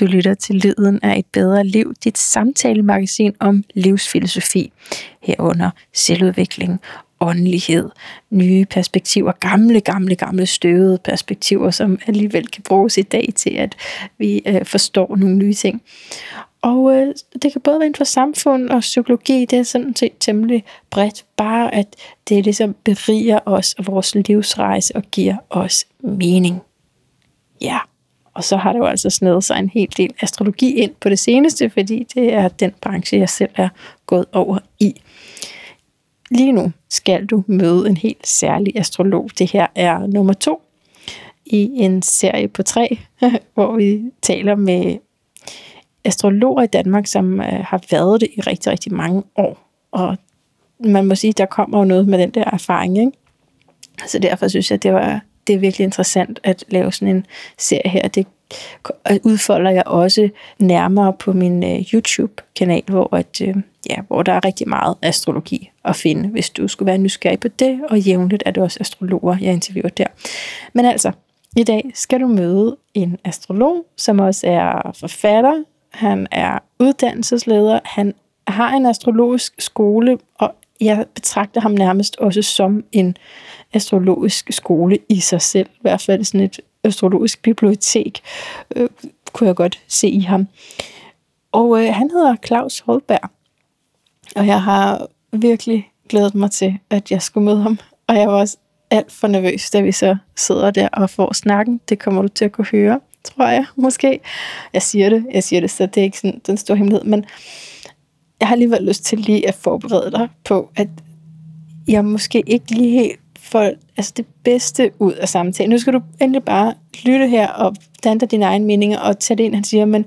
Du lytter til Lyden af et bedre liv, dit samtalemagasin om livsfilosofi, herunder selvudvikling, åndelighed, nye perspektiver, gamle, gamle, gamle støvede perspektiver, som alligevel kan bruges i dag til, at vi øh, forstår nogle nye ting. Og øh, det kan både være inden for samfund og psykologi, det er sådan set temmelig bredt, bare at det ligesom beriger os og vores livsrejse og giver os mening. Ja, og så har det jo altså snedet sig en hel del astrologi ind på det seneste, fordi det er den branche, jeg selv er gået over i. Lige nu skal du møde en helt særlig astrolog. Det her er nummer to i en serie på tre, hvor vi taler med astrologer i Danmark, som øh, har været det i rigtig, rigtig mange år. Og man må sige, der kommer jo noget med den der erfaring. Ikke? Så derfor synes jeg, det var det er virkelig interessant at lave sådan en serie her. Det udfolder jeg også nærmere på min øh, YouTube-kanal, hvor, at, øh, ja, hvor der er rigtig meget astrologi at finde, hvis du skulle være nysgerrig på det, og jævnligt er det også astrologer, jeg interviewer der. Men altså, i dag skal du møde en astrolog, som også er forfatter, han er uddannelsesleder, han har en astrologisk skole, og jeg betragter ham nærmest også som en astrologisk skole i sig selv. I hvert fald sådan et astrologisk bibliotek, øh, kunne jeg godt se i ham. Og øh, han hedder Claus Holberg. Og jeg har virkelig glædet mig til, at jeg skulle møde ham. Og jeg var også alt for nervøs, da vi så sidder der og får snakken. Det kommer du til at kunne høre, tror jeg, måske. Jeg siger det, jeg siger det, så det er ikke sådan den store hemmelighed. Men jeg har alligevel lyst til lige at forberede dig på, at jeg måske ikke lige helt får altså det bedste ud af samtalen. Nu skal du endelig bare lytte her og danne dine egne meninger og tage det ind, han siger, men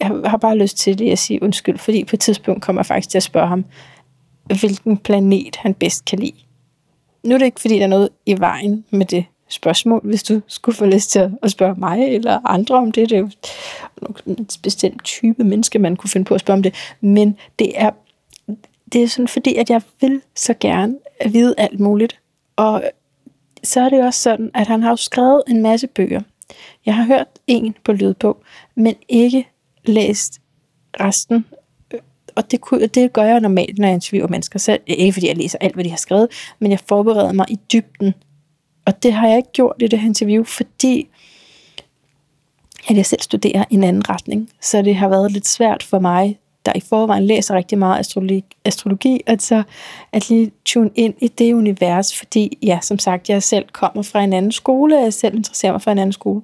jeg har bare lyst til det at sige undskyld, fordi på et tidspunkt kommer jeg faktisk til at spørge ham, hvilken planet han bedst kan lide. Nu er det ikke, fordi der er noget i vejen med det spørgsmål, hvis du skulle få lyst til at spørge mig eller andre om det. Det er jo en bestemt type menneske, man kunne finde på at spørge om det. Men det er, det er sådan fordi, at jeg vil så gerne vide alt muligt. Og så er det også sådan, at han har jo skrevet en masse bøger. Jeg har hørt en på lydbog, men ikke læst resten. Og det, kunne, det gør jeg normalt, når jeg interviewer mennesker selv. Ikke fordi jeg læser alt, hvad de har skrevet, men jeg forbereder mig i dybden. Og det har jeg ikke gjort i det her interview, fordi at jeg selv studerer en anden retning. Så det har været lidt svært for mig der i forvejen læser rigtig meget astrologi, astrologi at så at lige tune ind i det univers, fordi ja, som sagt, jeg selv kommer fra en anden skole, og jeg selv interesserer mig for en anden skole.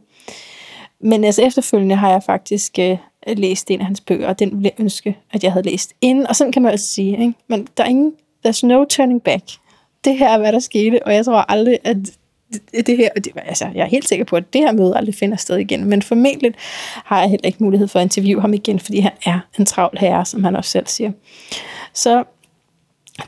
Men altså efterfølgende har jeg faktisk øh, læst en af hans bøger, og den ville jeg ønske, at jeg havde læst inden, og sådan kan man også sige, ikke? men der er ingen, there's no turning back. Det her er, hvad der skete, og jeg tror aldrig, at det her, det, altså, jeg er helt sikker på, at det her møde aldrig finder sted igen, men formentlig har jeg heller ikke mulighed for at interviewe ham igen, fordi han er en travl herre, som han også selv siger. Så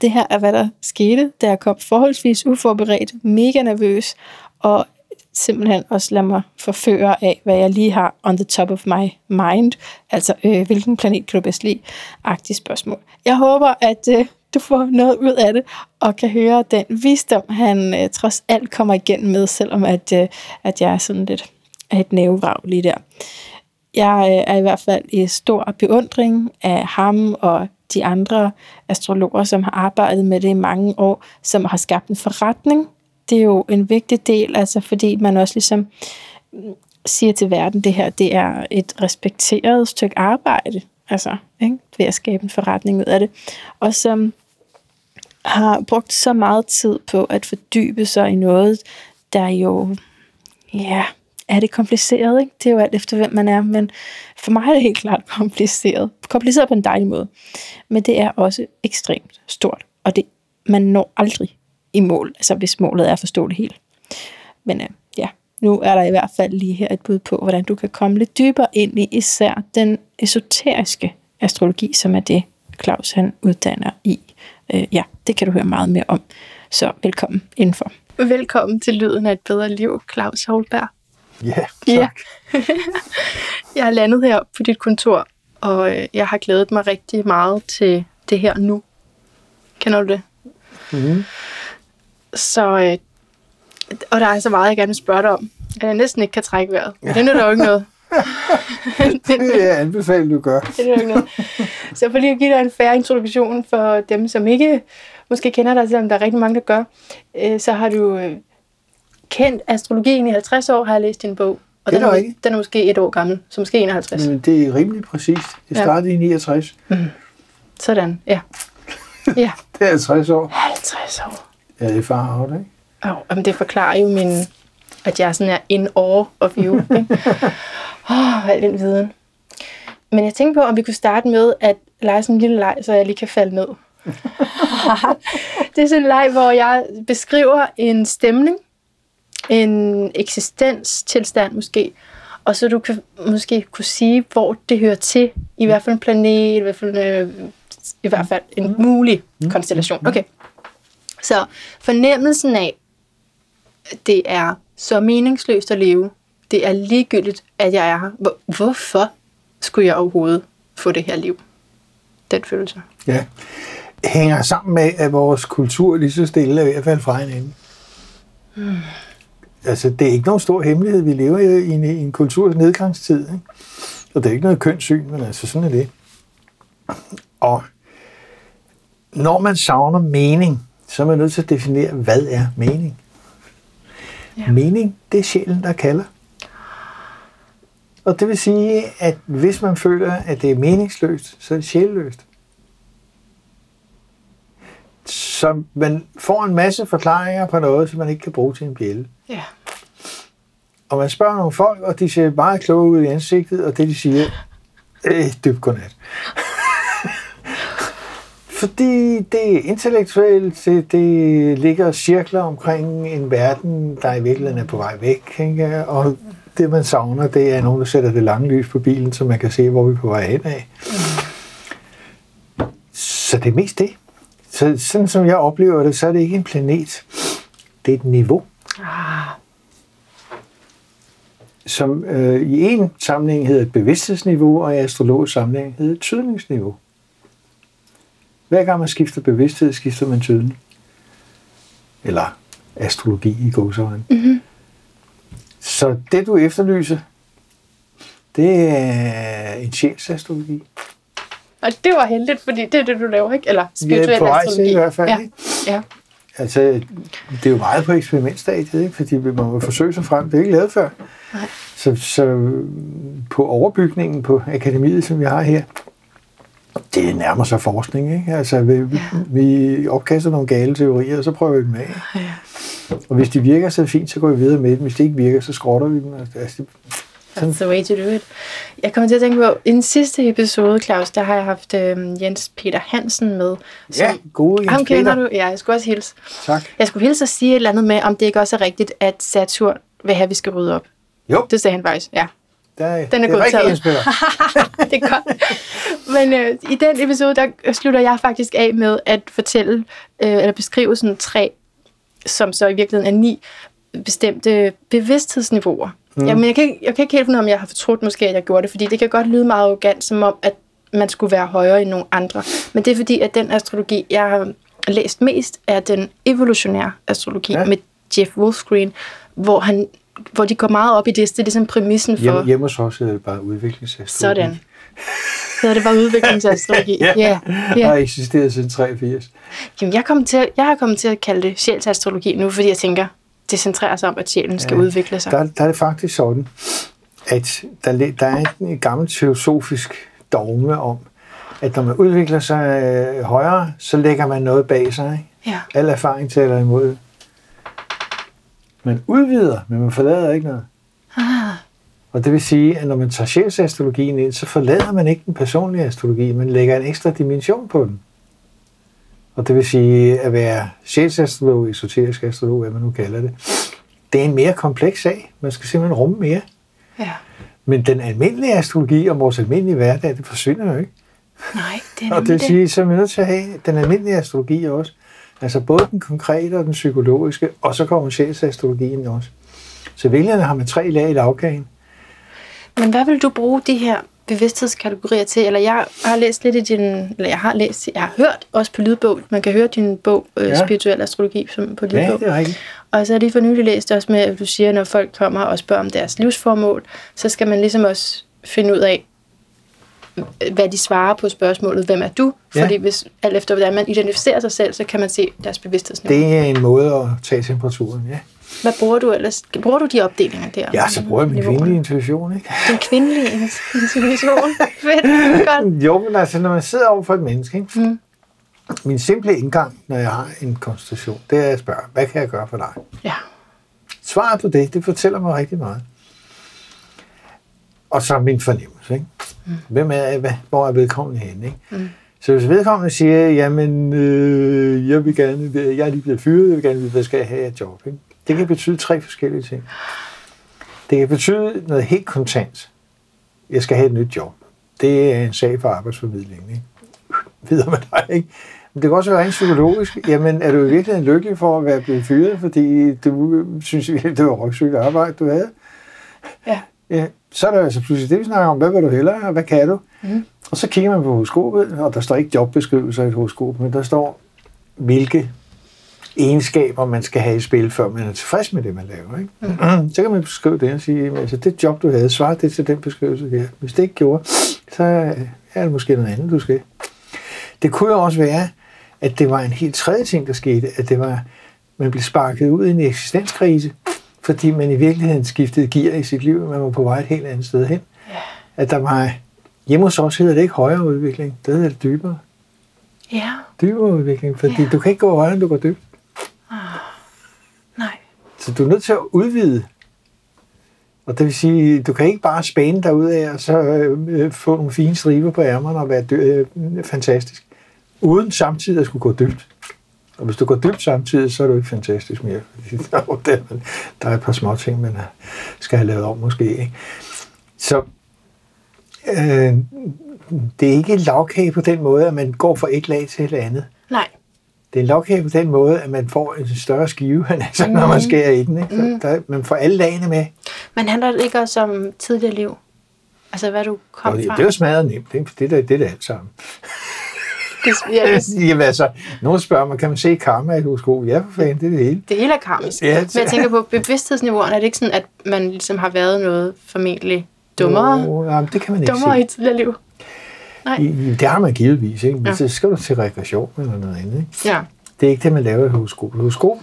det her er, hvad der skete, da jeg kom forholdsvis uforberedt, mega nervøs, og simpelthen også lade mig forføre af, hvad jeg lige har on the top of my mind, altså øh, hvilken planet kan du bedst lide, agtige spørgsmål. Jeg håber, at øh, du får noget ud af det, og kan høre den visdom, han øh, trods alt kommer igennem med, selvom at, øh, at jeg er sådan lidt af et nævevrag lige der. Jeg øh, er i hvert fald i stor beundring af ham og de andre astrologer, som har arbejdet med det i mange år, som har skabt en forretning. Det er jo en vigtig del, altså fordi man også ligesom mm, siger til verden, det her det er et respekteret stykke arbejde, altså ikke? ved at skabe en forretning ud af det. Og som har brugt så meget tid på at fordybe sig i noget, der jo, ja, er det kompliceret, ikke? Det er jo alt efter, hvem man er, men for mig er det helt klart kompliceret. Kompliceret på en dejlig måde. Men det er også ekstremt stort, og det, man når aldrig i mål, altså hvis målet er at forstå det helt. Men øh, ja, nu er der i hvert fald lige her et bud på, hvordan du kan komme lidt dybere ind i især den esoteriske astrologi, som er det, Claus han uddanner i øh, ja, det kan du høre meget mere om. Så velkommen indenfor. Velkommen til Lyden af et bedre liv, Claus Holberg. Ja, tak. Ja. jeg er landet her på dit kontor, og øh, jeg har glædet mig rigtig meget til det her nu. Kender du det? Mm. Så, øh, og der er så meget, jeg gerne vil spørge dig om, at jeg næsten ikke kan trække vejret. Men det er jo ikke noget. det vil jeg anbefale, du gør. det er jo ikke noget. Så for lige at give dig en færre introduktion for dem, som ikke måske kender dig, selvom der er rigtig mange, der gør, øh, så har du øh, kendt astrologien i 50 år, har jeg læst din bog. Og Det den, er, ikke. den er måske et år gammel, så måske 51. Men det er rimelig præcist. Ja. startede i 69. Sådan, ja. Ja, Det er 50 år. 50 år. Ja, det er far out, ikke? Oh, jamen det forklarer jo min, at jeg sådan er in awe of you. Ikke? Oh, al den viden. Men jeg tænkte på, om vi kunne starte med at lege sådan en lille leg, så jeg lige kan falde ned. det er sådan en leg, hvor jeg beskriver en stemning, en eksistenstilstand måske, og så du kan måske kunne sige, hvor det hører til, i hvert fald en planet, i hvert fald, øh, i hvert fald en mulig konstellation. Okay. Så fornemmelsen af, det er så meningsløst at leve, det er ligegyldigt, at jeg er her. Hvor, hvorfor skulle jeg overhovedet få det her liv? Den følelse. Ja. Hænger sammen med, at vores kultur lige så stille er ved at falde fra hinanden. Mm. Altså, det er ikke nogen stor hemmelighed. Vi lever i en, i en kulturs nedgangstid. Ikke? Og det er ikke noget kønssyn, men altså, sådan er det. Og når man savner mening, så er man nødt til at definere, hvad er mening? Ja. Mening, det er sjælen, der kalder. Og det vil sige, at hvis man føler, at det er meningsløst, så er det sjælløst. Så man får en masse forklaringer på noget, som man ikke kan bruge til en bjælle. Ja. Og man spørger nogle folk, og de ser meget kloge ud i ansigtet, og det de siger, øh, dybt godnat. Fordi det er intellektuelt, det, det ligger cirkler omkring en verden, der i virkeligheden er på vej væk. Ikke? Og det, man savner, det er nogen, der sætter det lange lys på bilen, så man kan se, hvor vi er på vej hen af. Så det er mest det. Så sådan som jeg oplever det, så er det ikke en planet. Det er et niveau. Ah, som øh, i en sammenhæng hedder et bevidsthedsniveau, og i astrologisk sammenhæng hedder et tydningsniveau. Hver gang man skifter bevidsthed, skifter man tydning. Eller astrologi i gåsøjne. Mm-hmm. Så det, du efterlyser, det er en sjælsastrologi. og det var heldigt, fordi det er det, du laver, ikke? Eller er spirituel på vej til i hvert fald. Ja. ikke? ja. Altså, det er jo meget på eksperimentstadiet, ikke? fordi man må forsøge sig frem. Det er ikke lavet før. Nej. Så, så på overbygningen på akademiet, som vi har her, det nærmer sig forskning. Ikke? Altså, vi, ja. vi opkaster nogle gale teorier, og så prøver vi dem af. ja. Og hvis de virker, så det fint, så går vi videre med dem. Hvis de ikke virker, så skrotter vi dem. Altså, det- That's the way to do it. Jeg kommer til at tænke på, i den sidste episode, Claus, der har jeg haft øh, Jens Peter Hansen med. Som, ja, gode ham Jens kender Peter. du? Ja, jeg skulle også hilse. Tak. Jeg skulle hilse at sige et eller andet med, om det ikke også er rigtigt, at Saturn vil have, at vi skal rydde op. Jo, Det sagde han faktisk, ja. der, Den er det er rigtig Jens Peter. det er godt. Men øh, i den episode, der slutter jeg faktisk af med at fortælle, øh, eller beskrive sådan tre, som så i virkeligheden er ni bestemte bevidsthedsniveauer. Mm. Jamen, jeg, kan, ikke- jeg kan ikke helt finde om jeg har fortrudt måske, at jeg gjorde det, fordi det kan godt lyde meget arrogant, som om, at man skulle være højere end nogle andre. Men det er fordi, at den astrologi, jeg har læst mest, er den evolutionære astrologi Ja. med Jeff Wolfsgreen, hvor, han, hvor de går meget op i det. Det er ligesom præmissen for... Hjemme, hjemme hos os er det bare udviklingsastrologi. Sådan. Så er det bare udviklingsastrologi. Ja. ja. Har ja. eksisteret siden 83. Jamen, jeg, kom til, jeg har kommet til at kalde det sjælsastrologi nu, fordi jeg tænker, det centrerer sig om, at sjælen skal Ja. udvikle sig. Der, der er det faktisk sådan, at der, der er en gammel teosofisk dogme om, at når man udvikler sig øh, højere, så lægger man noget bag sig. Ikke? Ja. Al erfaring taler imod. Man udvider, men man forlader ikke noget. Og det vil sige, at når man tager sjælsastrologien ind, så forlader man ikke den personlige astrologi, man lægger en ekstra dimension på den. Og det vil sige, at være sjælsastrolog, esoterisk astrolog, hvad man nu kalder det, det er en mere kompleks sag. Man skal simpelthen rumme mere. ja. Men den almindelige astrologi og vores almindelige hverdag, det forsvinder jo ikke. Nej, det er Og det vil sige, så er vi nødt til at have den almindelige astrologi også. Altså både den konkrete og den psykologiske, og så kommer sjælsastrologien også. Så vælgerne har med tre lag i lavkagen. Men hvad vil du bruge de her bevidsthedskategorier til, eller jeg har læst lidt i din, eller jeg har læst, jeg har hørt også på lydbog, man kan høre din bog, øh, Ja. Spirituel Astrologi, som på lydbog. Ja, det er rigtigt. Og så har jeg lige for nylig læst også med, at du siger, at når folk kommer og spørger om deres livsformål, så skal man ligesom også finde ud af, hvad de svarer på spørgsmålet, hvem er du? Ja. Fordi hvis, alt efter hvordan man identificerer sig selv, så kan man se deres bevidsthedsniveau. Det er en måde at tage temperaturen, ja. Hvad bruger du ellers? Bruger du de opdelinger der? Ja, så bruger jeg min Niveauerne? kvindelige intuition, ikke? Den kvindelige intuition. Fedt, godt. Jo, men altså, når man sidder over for et menneske, ikke? Mm. min simple indgang, når jeg har en konsultation, det er at spørge, hvad kan jeg gøre for dig? Ja. Svaret på det, det fortæller mig rigtig meget. Og så min fornemmelse. Ikke? Mm. Hvem er, hvad, hvor er vedkommende henne? Ikke? Mm. Så hvis vedkommende siger, jamen, øh, jeg vil gerne, jeg er lige blevet fyret, jeg vil gerne vide, hvad skal jeg have af job? Ikke? Det kan betyde tre forskellige ting. Det kan betyde noget helt kontant. Jeg skal have et nyt job. Det er en sag for arbejdsformidlingen. Ikke? Videre med dig, ikke? Men det kan også være rent psykologisk. Jamen, er du i virkeligheden lykkelig for at være blevet fyret, fordi du synes virkelig, det var røgsygt arbejde, du havde? Ja. Ja, så er der altså pludselig det, vi snakker om. Hvad vil du hellere, og hvad kan du? Mm. Og så kigger man på horoskopet, og der står ikke jobbeskrivelser i et horoskop, men der står, hvilke egenskaber, man skal have i spil, før man er tilfreds med det, man laver. Ikke? Mm. Så kan man beskrive det og sige, altså, det job, du havde, svarer det til den beskrivelse her. Hvis det ikke gjorde, så er det måske noget andet, du skal. Det kunne jo også være, at det var en helt tredje ting, der skete, at det var, man blev sparket ud i en eksistenskrise, fordi man i virkeligheden skiftede gear i sit liv, man var på vej et helt andet sted hen. At der var, hjemme hos os hedder det ikke højere udvikling, det hedder det dybere. Ja. Dybere udvikling, fordi Ja. du kan ikke gå højere, end du går dybt. Så du er nødt til at udvide. Og det vil sige, du kan ikke bare spæne dig ud af, og så øh, få nogle fine striber på ærmerne og være dø- øh, fantastisk, uden samtidig at skulle gå dybt. Og hvis du går dybt samtidig, så er du ikke fantastisk mere. Der, er der, er et par små ting, man øh, skal have lavet om måske. Ikke? Så øh, det er ikke lavkage på den måde, at man går fra et lag til et andet. Nej. Det er lavkage på den måde, at man får en større skive, altså, når man skærer i den. Ikke? Så der, man får alle lagene med. Men handler det ikke også om tidligere liv? Altså, hvad du kom Og det, fra? det er jo smadret nemt. Det, det, det, det er det alt sammen. det, ja, det, Jamen altså, nogen spørger mig, kan man se karma i et horoskop? Ja, for fanden, det er det hele. det hele er karmisk. Ja, Men jeg tænker på bevidsthedsniveauerne. Er det ikke sådan, at man ligesom har været noget formentlig dummere, Jo, jamen, det kan man ikke dummere se. i tidligere liv? Nej. I, har man givetvis, ikke? Men Ja. så skal du til regression eller noget andet. Ikke? Ja. Det er ikke det, man laver i horoskop. Horoskop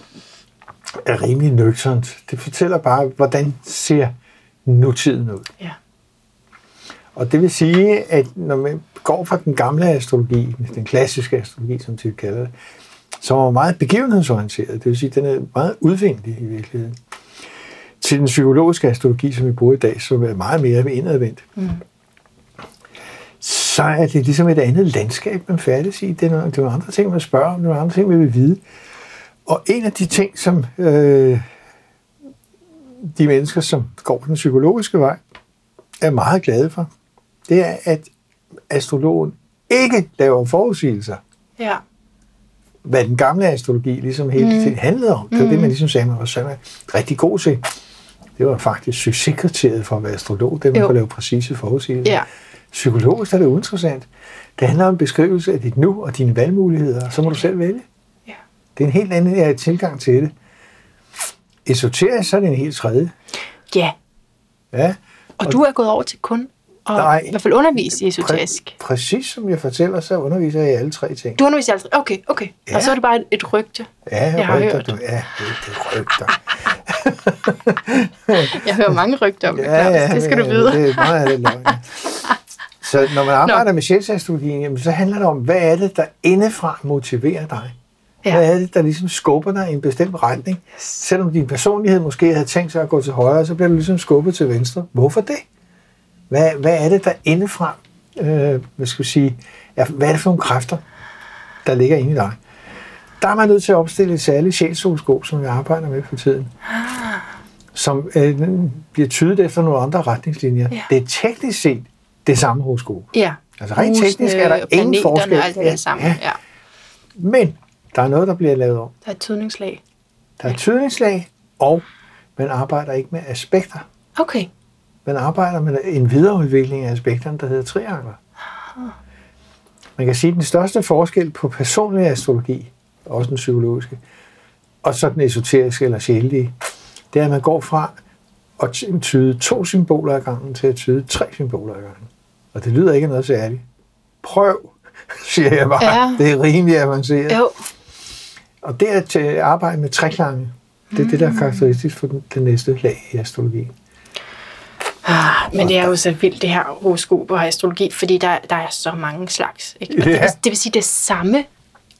er rimelig nøgternt. Det fortæller bare, hvordan ser nutiden ud. Ja. Og det vil sige, at når man går fra den gamle astrologi, den klassiske astrologi, som de kalder det, som er meget begivenhedsorienteret, det vil sige, at den er meget udvendig i virkeligheden, til den psykologiske astrologi, som vi bruger i dag, som er meget mere indadvendt, Mm. Så er det ligesom et andet landskab, man færdes i. Det er, nogle, det er nogle andre ting, man spørger om, det er nogle andre ting, man vil vide. Og en af de ting, som øh, de mennesker, som går den psykologiske vej, er meget glade for, det er, at astrologen ikke laver forudsigelser. Ja. Hvad den gamle astrologi ligesom hele tiden handlede om. Det var det, man ligesom sagde, man var sådan rigtig god til. Det var faktisk succeskriteriet for at være astrolog, det man Jo. kunne lave præcise forudsigelser. Ja. Psykologisk er det uinteressant. Det handler om beskrivelse af dit nu og dine valgmuligheder, og så må du selv vælge. Ja. Det er en helt anden ja, tilgang til det. Esoterisk, så er det en helt tredje. Ja. Ja, Og du er gået over til kun at Nej. i hvert fald undervise i esoterisk. præ- præcis som jeg fortæller, så underviser jeg i alle tre ting. Du underviser altid. Okay, okay. Ja. Og så er det bare et, et rygte. Ja, Jeg har rygter, hørt. du. Ja, det, det er rygter. Jeg hører mange rygter om det, Ja, ja, det skal du ja, vide. Det er meget af det løgn. Så når man arbejder med sjælsastrologien, jamen, så handler det om, hvad er det, der indefra motiverer dig? Ja. Hvad er det, der ligesom skubber dig i en bestemt retning? Selvom din personlighed måske havde tænkt sig at gå til højre, så bliver du ligesom skubbet til venstre. Hvorfor det? Hvad, hvad er det, der indefra, øh, hvad skal vi sige, er, hvad er det for nogle kræfter, der ligger inde i dig? Der er man nødt til at opstille et særligt sjælshoroskop, som jeg arbejder med for tiden. Som øh, bliver tydet efter nogle andre retningslinjer. Ja. Det er teknisk set det samme horoskop. Ja. Altså rent Husene teknisk er der ingen forskel. og alt det Ja, sammen. ja. Ja. Men der er noget, der bliver lavet om. Der er tydningslag. Der er tydningslag, og man arbejder ikke med aspekter. Okay. Man arbejder med en videreudvikling af aspekterne, der hedder triangler. Man kan sige, at den største forskel på personlig astrologi, også den psykologiske, og så den esoteriske eller sjældige, det er, at man går fra at tyde to symboler ad gangen til at tyde tre symboler ad gangen. Og det lyder ikke noget særligt. Prøv, siger jeg bare. Ja. Det er rimelig avanceret. Jo. Og det at arbejde med treklange. Det er det, der er karakteristisk for den, den næste lag i astrologi. Ah, men det er jo så vildt, det her horoskop og astrologi, fordi der, der er så mange slags. Ikke? Og det, Ja. vil, det vil sige, at det samme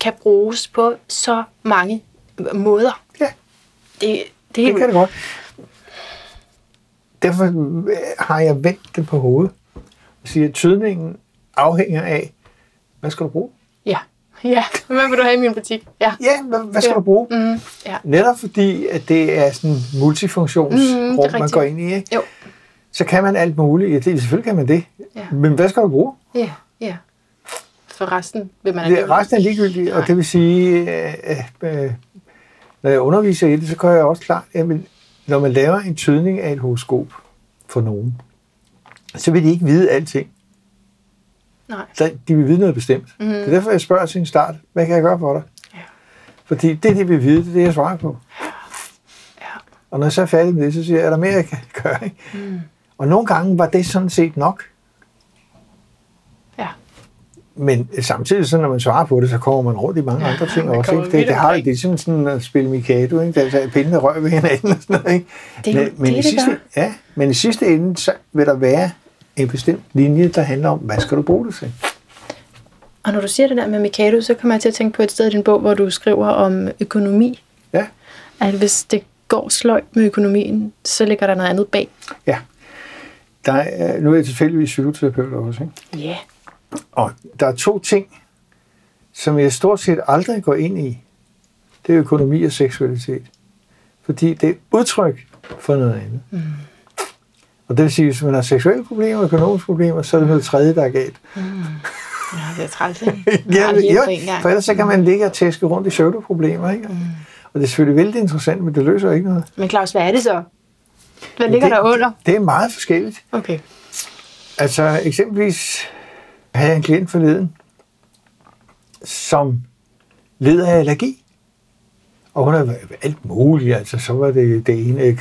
kan bruges på så mange måder. Ja, Det, det er det kan det godt. Derfor øh, har jeg vendt det på hovedet. Og siger, at tydningen afhænger af, hvad skal du bruge? Ja. Ja, hvad vil du have i min butik? Ja. Ja, hvad, hvad skal Ja. du bruge? Mm, ja. Netop fordi, at det er sådan en multifunktionsrum, mm, man går ind i, ikke? Jo. så kan man alt muligt. Ja, det, selvfølgelig kan man det. Ja. Men hvad skal du bruge? Ja, ja. For resten vil man Det, resten er ligegyldigt, og Nej. det vil sige, at øh, når jeg underviser i det, så gør jeg også klart, at når man laver en tydning af et horoskop for nogen, så vil de ikke vide alting. Nej. Så De vil vide noget bestemt. Mm. Det er derfor, jeg spørger til en start, hvad kan jeg gøre for dig? Ja. Fordi det, de vil vide, det er det, jeg svarer på. Ja. Og når jeg så er færdig med det, så siger jeg, er der mere, jeg kan gøre? Ikke? Mm. Og nogle gange var det sådan set nok. Ja. Men samtidig, så når man svarer på det, så kommer man rundt i mange Ja, andre ting også. Ikke? Det, det, har, det er sådan, sådan at spille Mikado, ikke? der er pindene rør ved hinanden. Og sådan noget, ikke? Det er jo men, men, det, i det sidste, gør. ja, men i sidste ende, så vil der være en bestemt linje, der handler om, hvad skal du bruge det til? Og når du siger det der med Mikado, så kommer jeg til at tænke på et sted i din bog, hvor du skriver om økonomi. Ja, At hvis det går sløjt med økonomien, så ligger der noget andet bag. ja. Der er, nu er jeg tilfældigvis psykoterapeut også, ikke? Ja. Og der er to ting, som jeg stort set aldrig går ind i. Det er økonomi og seksualitet. Fordi det er udtryk for noget andet. Mm. Og det vil sige, at hvis man har seksuelle problemer, økonomiske problemer, så er det noget tredje, der er galt. Ja, det er træls, ikke? Ja, gang. for ellers så kan man ligge og tæske rundt i pseudoproblemer. Ikke? Mm. Og det er selvfølgelig vældig interessant, men det løser ikke noget. Men Claus, hvad er det så? Hvad ligger det, der under? Det er meget forskelligt. Okay. Altså eksempelvis havde jeg en klient forleden, som led af allergi. Og hun havde alt muligt, altså så var det det ene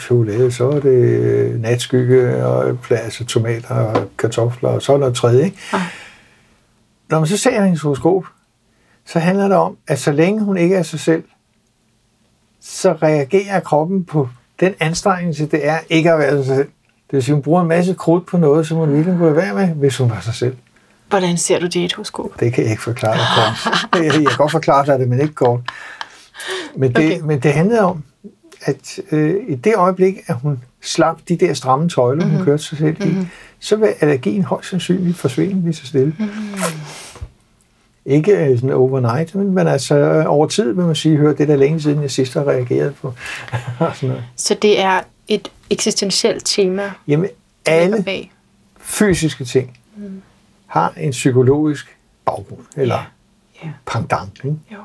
chokolade, så var det øh, natskygge og altså tomater og kartofler, og så er der tredje. Ikke? Ah. Når man så ser hendes horoskop, så handler det om, at så længe hun ikke er sig selv, så reagerer kroppen på den anstrengelse, det er ikke at være sig selv. Det vil sige, hun bruger en masse krudt på noget, som hun virkelig kunne være med, hvis hun var sig selv. Hvordan ser du det i et horoskop? Det kan jeg ikke forklare dig kort. Jeg jeg kan godt forklare dig det, men ikke kort. Men det, Okay. men det handlede om, at øh, i det øjeblik, at hun slap de der stramme tøjler, mm-hmm. hun kørte sig selv i, mm-hmm. så vil allergien højst sandsynligt forsvinde lige så stille. Mm-hmm. Ikke øh, sådan overnight, men, men altså øh, over tid vil man sige, hør, det er da længe siden, jeg sidst har reageret på. sådan noget. Så det er et eksistentielt tema, Jamen, der alle bag. fysiske ting mm. har en psykologisk baggrund, eller ja. Ja. pendant. Ikke? Jo.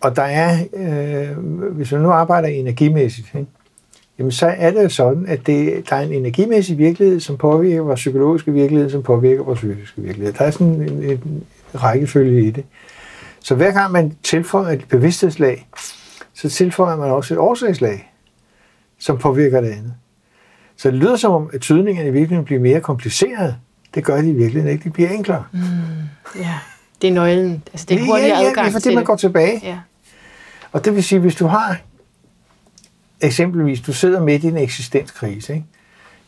Og der er, øh, hvis man nu arbejder energimæssigt, ikke? jamen så er det jo sådan, at det, der er en energimæssig virkelighed, som påvirker vores psykologiske virkelighed, som påvirker vores fysiske virkelighed. Der er sådan en, en rækkefølge i det. Så hver gang man tilføjer et bevidsthedslag, så tilføjer man også et årsagslag, som påvirker det andet. Så det lyder som om, at tydningerne i virkeligheden bliver mere komplicerede. Det gør de i virkeligheden ikke. De bliver enklere. Mm, ja. Det er nøglen. Altså, det er en hurtig ja, ja, adgang det er fordi, til man det. går tilbage. Ja. Og det vil sige, hvis du har eksempelvis, du sidder midt i en eksistenskrise, ikke?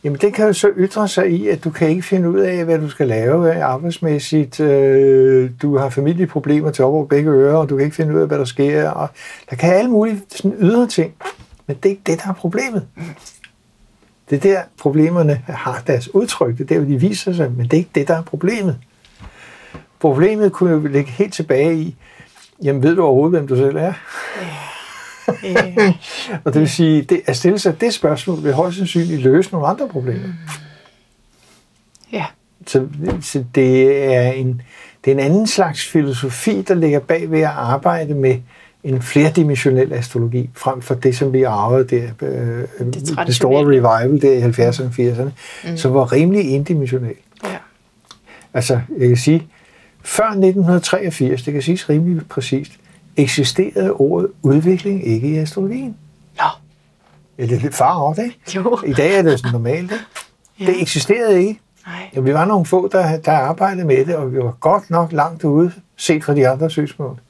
jamen det kan jo så ytre sig i, at du kan ikke finde ud af, hvad du skal lave øh, arbejdsmæssigt. Øh, Du har familieproblemer til op over begge ører, og du kan ikke finde ud af, hvad der sker. Og der kan alle mulige sådan ydre ting, men det er ikke det, der er problemet. Det er der, problemerne har deres udtryk. Det er der, hvor de viser sig, men det er ikke det, der er problemet. Problemet kunne jo ligge helt tilbage i, jamen ved du overhovedet, hvem du selv er? Øh, Og det vil sige, det, at stille sig det spørgsmål vil højst sandsynligt løse nogle andre problemer. ja. Så, så det, er en, det er en anden slags filosofi, der ligger bag ved at arbejde med, en flerdimensionel astrologi, frem for det, som vi arvede der, øh, det, det store revival der i 70'erne og 80'erne, mm. som var rimelig indimensionel. Ja. Altså, jeg kan sige, før 1983, det kan siges rimelig præcist, eksisterede ordet udvikling ikke i astrologien. Nå. Ja, det er lidt far over, ikke? Jo. I dag er det sådan normalt, ikke? Ja. Det eksisterede ikke. Nej. Ja, vi var nogle få, der, der arbejdede med det, og vi var godt nok langt ude, set fra de andre synspunkter.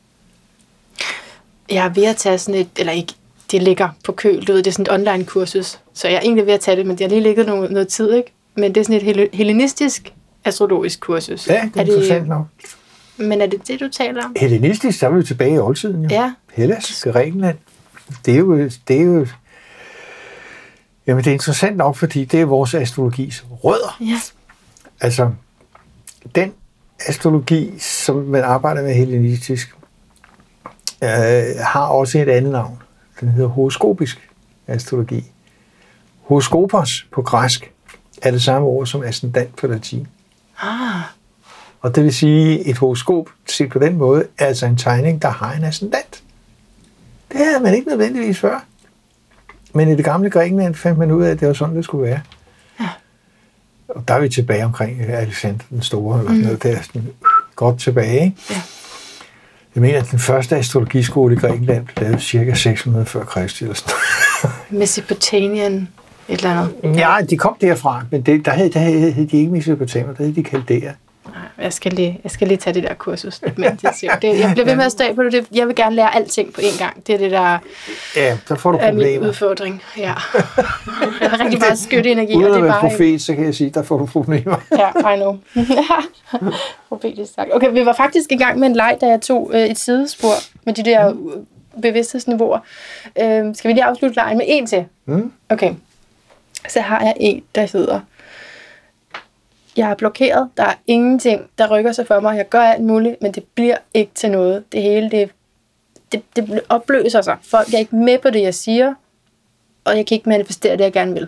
Jeg er ved at tage sådan et, eller ikke, det ligger på køl, du ved, det er sådan et online kursus, så jeg er egentlig ved at tage det, men det har lige ligget noget, noget tid, ikke? Men det er sådan et helle- hellenistisk astrologisk kursus. Ja, det er, er interessant nok. Men er det det, du taler om? Hellenistisk, så er vi jo tilbage i oldtiden. Jo. Ja. Hellas, Grækenland. Det er jo, det er jo Jamen, det er interessant nok, fordi det er vores astrologis rødder. Ja. Altså, den astrologi, som man arbejder med hellenistisk, øh, har også et andet navn. Den hedder horoskopisk astrologi. Horoskopos på græsk er det samme ord som ascendant på latin. Ah, Og det vil sige, et horoskop, set på den måde, er altså en tegning, der har en ascendant. Det havde man ikke nødvendigvis før. Men i det gamle Grækenland fandt man ud af, at det var sådan, det skulle være. Ja. Og der er vi tilbage omkring Alexander den Store, eller sådan noget, der er sådan godt tilbage. Ikke? Ja. Jeg mener, at den første astrologiskole i Grækenland blev lavet cirka 600 før Kristi. Eller sådan Mesopotamian, et eller andet. Ja, de kom derfra, men det, der, havde, der havde de ikke Mesopotamere, der havde de Kaldæer. Jeg skal, lige, jeg skal lige tage det der kursus lidt mere intensivt. Det, jeg bliver ved med at stå på det. Jeg vil gerne lære alting på én gang. Det er det, der Ja, så får du er min problemer. udfordring. Ja. Jeg har rigtig meget skytte energi, Uden og at det er være bare... profet, så kan jeg sige, der får du problemer. Ja, I know. Profetisk sagt. Okay, vi var faktisk i gang med en leg, da jeg tog øh, et sidespor med de der øh, bevidsthedsniveauer. Øh, skal vi lige afslutte lejen med en til? Mm. Okay. Så har jeg en, der hedder... Jeg er blokeret. Der er ingenting, der rykker sig for mig. Jeg gør alt muligt, men det bliver ikke til noget. Det hele, det, det, det opløser sig. Folk er ikke med på det, jeg siger. Og jeg kan ikke manifestere det, jeg gerne vil.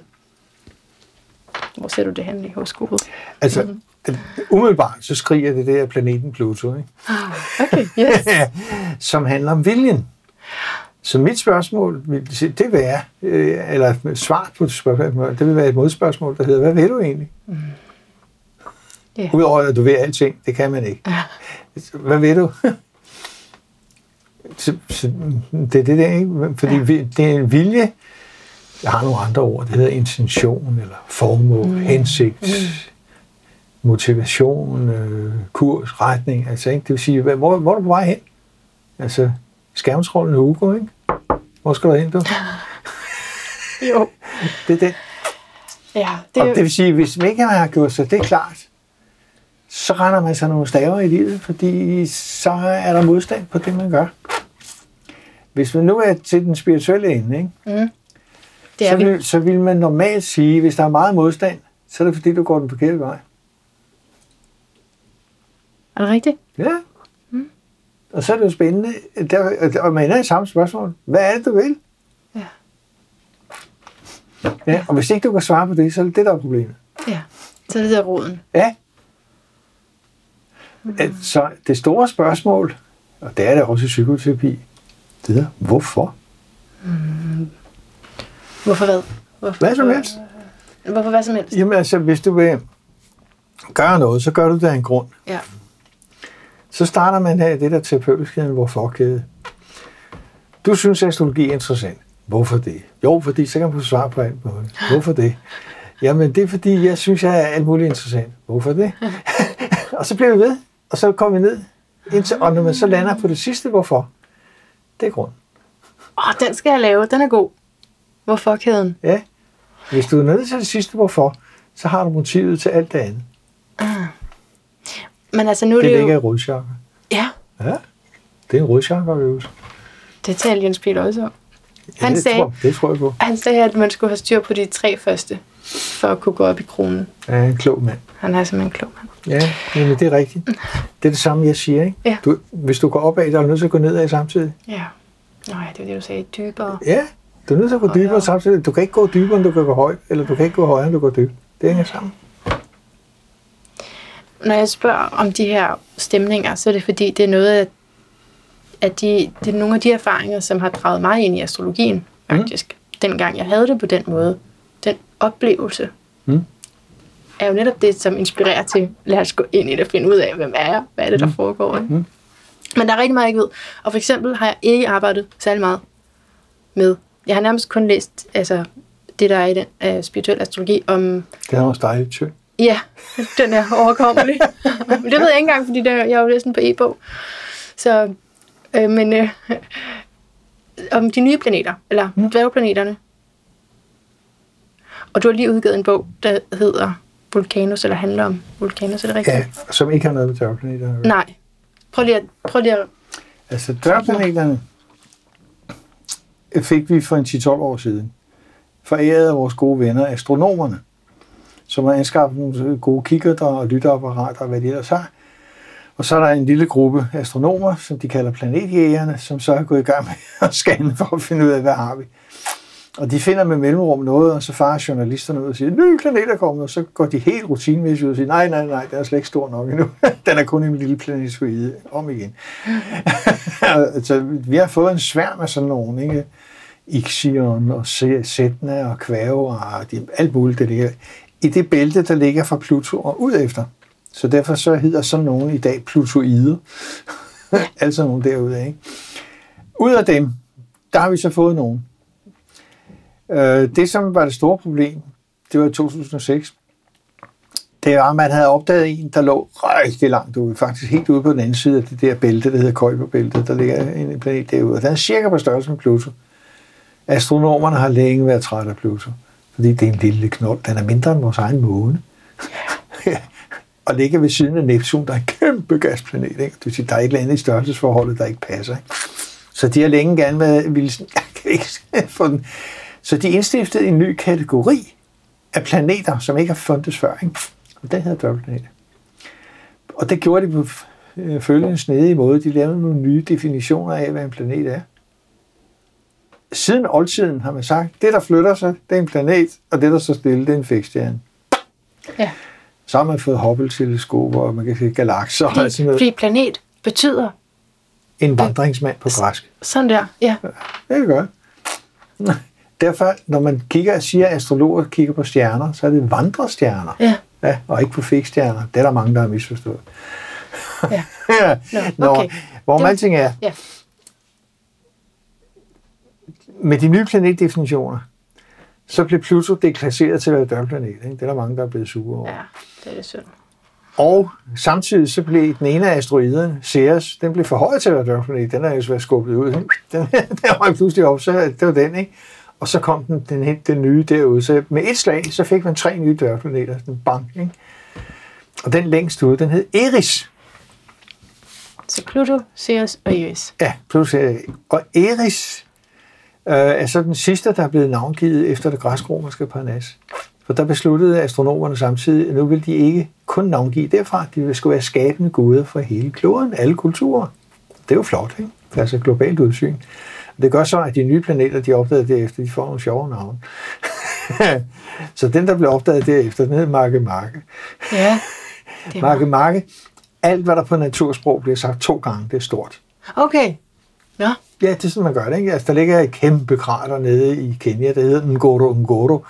Hvor ser du det hen i horoskopet? Altså, Mhm. mm. umiddelbart så skriger det der planeten Pluto, ikke? Okay, yes. som handler om viljen. Så mit spørgsmål, vil det være, øh, eller svar på spørgsmålet, det vil være et modspørgsmål, der hedder, hvad vil du egentlig? Ja. Udover at du ved alting, det kan man ikke. Hvad vil du? så, så, det er det der, ikke? Fordi ja. det er en vilje, jeg har nogle andre ord, det hedder intention, eller formål, mm. hensigt, mm. motivation, øh, kurs, retning, altså, ikke? det vil sige, hvor, hvor er du på vej hen? Altså, skærmtrollen Hugo, ikke? Hvor skal du hen, du? Jo. Det er det. Ja, Det... Og det, det vil sige, hvis man ikke har gjort sig det klart, så render man sig nogle staver i livet, fordi så er der modstand på det, man gør. Hvis man nu er til den spirituelle ende, ikke? det så, er vi. vil, så vil man normalt sige, hvis der er meget modstand, så er det fordi, du går den forkerte vej. Er det rigtigt? Ja. Og så er det jo spændende, der, og man ender i samme spørgsmål. Hvad er det, du vil? Ja. Ja, og hvis ikke du kan svare på det, så er det det, der er problemet. Ja. Så er det der roden. Ja. At- Så det store spørgsmål, og det er det også i psykoterapi, det er, hvorfor? Hvorfor hvad? Hvorfor, Hvad som helst. Hvorfor hvad som helst? Jamen altså, hvis du vil gøre noget, så gør du det af en grund. Ja. Så starter man her i det der terapeutiske hvorfor-kæde. Du synes, at astrologi er interessant. Hvorfor det? Jo, fordi så kan man få svar på alt muligt. Hvorfor det? Jamen, det er fordi, jeg synes, jeg er alt muligt interessant. Hvorfor det? og så bliver vi ved, og så kommer vi ned. Indtil, og når man så lander på det sidste, hvorfor? Det er grund. Åh, den skal jeg lave. Den er god. Hvorfor kæden? Ja. Hvis du er nede til det sidste, hvorfor, så har du motivet til alt det andet. Men altså, nu er Det det, ligger i jo... Ja, Ja, det er en rodchakra-øvelse. det talte Jens Pihl også om. Han, ja, det, sagde, tror, det tror jeg på. han sagde, at man skulle have styr på de tre første, for at kunne gå op i kronen. Ja, en klog mand. Han er simpelthen en klog mand. Ja, jamen, det er rigtigt. Det er det samme, jeg siger. Ikke? Ja. Du, hvis du går opad, så er du nødt til at gå nedad samtidig. Ja. Nå ja, det var det, du sagde. Dybere. Ja, du er nødt til at gå dybere samtidig. Du kan ikke gå dybere, end du kan gå højt, eller du kan ikke gå højere, end du går dybt. Det hænger sammen. Når jeg spørger om de her stemninger, så er det fordi, det er noget, at de, det er nogle af de erfaringer, som har draget mig ind i astrologien, faktisk. Mm. Dengang jeg havde det på den måde. Den oplevelse Mm. er jo netop det, som inspirerer til, lad os gå ind i det og finde ud af, hvem er jeg? Hvad er det, der foregår? Ikke? Mm. Men der er rigtig meget, jeg ikke ved. Og for eksempel har jeg ikke arbejdet særlig meget med. Jeg har nærmest kun læst altså, det, der er i den uh, spirituelle astrologi om Det er også dejligt tø. Ja, den er overkommelig. det ved jeg ikke engang, fordi det, jeg jo læst den på e-bog. Så, øh, men øh, om de nye planeter, eller Mm. dværgplaneterne. Og du har lige udgivet en bog, der hedder Vulcanus, eller handler om Vulcanus, er det rigtigt? Ja, som ikke har noget med dværgplaneter. Nej. Prøv lige at, prøv lige at Altså, dværgplaneterne fik vi for en 10-12 år siden. Foræret af vores gode venner, astronomerne, som har anskaffet nogle gode kikkerter og lytteapparater og hvad de ellers har. Og så er der en lille gruppe astronomer, som de kalder planetjægerne, som så er gået i gang med at scanne for at finde ud af, hvad har vi. Og de finder med mellemrum noget, og så farer journalisterne ud og siger, ny planet er kommet, og så går de helt rutinemæssigt ud og siger, nej, nej, nej, den er slet ikke stor nok endnu. Den er kun en lille planetoide. Om igen. altså, vi har fået en sværm af sådan nogle, ikke? Ixion og Setna og Kvæve og de, alt muligt, det ligger i det bælte, der ligger fra Pluto og ud efter. Så derfor så hedder sådan nogen i dag Plutoide. altså nogen derude, ikke? Ud af dem, der har vi så fået nogen. Øh, det, som var det store problem, det var i 2006, det var, at man havde opdaget en, der lå rigtig langt ude, faktisk helt ude på den anden side af det der bælte, der hedder Kuiperbæltet. Der ligger en planet derude, den er cirka på størrelse med Pluto. Astronomerne har længe været trætte af Pluto, fordi det er en lille knold. Den er mindre end vores egen måne. og ligger ved siden af Neptun, der er en kæmpe gasplanet. Ikke? Det vil sige, der er et eller andet i størrelsesforholdet, der ikke passer. Ikke? Så de har længe gerne været, ville, ikke få den. Så de indstiftede en ny kategori af planeter, som ikke har fundet før. Ikke? Og den hedder dværgplaneter. Og det gjorde de på øh, følgende snedige måde. De lavede nogle nye definitioner af, hvad en planet er. Siden oldtiden har man sagt, det der flytter sig, det er en planet, og det der står stille, det er en fikstjerne. Ja. Så har man fået Hubble-teleskoper, og man kan se galakser og sådan noget. fordi planet betyder En vandringsmand på græsk. sådan der. Ja. Det er godt. Derfor, når man kigger siger, at astrologer kigger på stjerner, så er det vandrestjerner. Ja. Ja, og ikke på fikstjerner. Det er der mange, der har misforstået. Ja. ja. Nå, okay. Hvor Det var- alting er, Ja. Med de nye planetdefinitioner, så blev Pluto deklasseret til at være dørplanet. Ikke? Det er der mange, der er blevet sure over. ja, det er det synd. Og samtidig så blev den ene af asteroiderne, Ceres, den blev forhøjet til at være dørplanet. Den er jo været skubbet ud. Den, den røg pludselig op, så det var den, ikke? Og så kom den, den, den, den nye derude. Så med et slag, så fik man tre nye dørplaneter. Sådan bang, ikke? Og den længst ude, den hed Eris. Så Pluto, Ceres og Iris. Ja, plus, øh, og Eris øh, er så den sidste, der er blevet navngivet efter det græsk-romerske Parnas. For der besluttede astronomerne samtidig, at nu vil de ikke kun navngive derfra, de vil skulle være skabende guder for hele kloden, alle kulturer. Det er jo flot, ikke? Det er altså globalt udsyn. Det gør så, at de nye planeter, de opdagede derefter, de får nogle sjove navne. så den, der blev opdaget derefter, den hedder Marke Marke. Ja. Det Marke Marke. Alt, hvad der på natursprog bliver sagt to gange, det er stort. Okay. Nå. Ja, det er sådan, man gør det. Ikke? Altså, der ligger et kæmpe krater nede i Kenya, der hedder Ngoro Ngoro.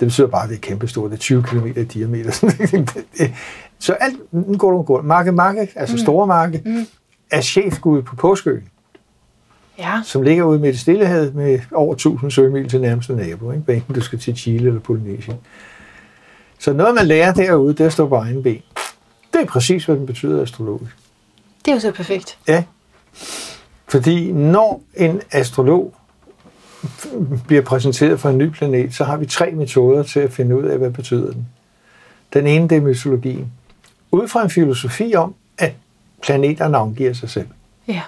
Det betyder bare, at det er kæmpestort. Det er 20 km i diameter. Så alt Ngoro Ngoro. Marke Marke, altså mm. store marke, mm. er chefgud på Påskeøen, Ja. som ligger ude midt i Stillehavet med over 1000 sømil til nærmeste nabo. Ikke? Enten du skal til Chile eller Polynesien. Så noget, man lærer derude, det er at stå på egen ben. Det er præcis, hvad den betyder astrologisk. Det er jo så perfekt. Ja. Fordi når en astrolog bliver præsenteret for en ny planet, så har vi tre metoder til at finde ud af, hvad betyder den. Den ene, det er mytologien. Ud fra en filosofi om, at planeter navngiver sig selv. Ja.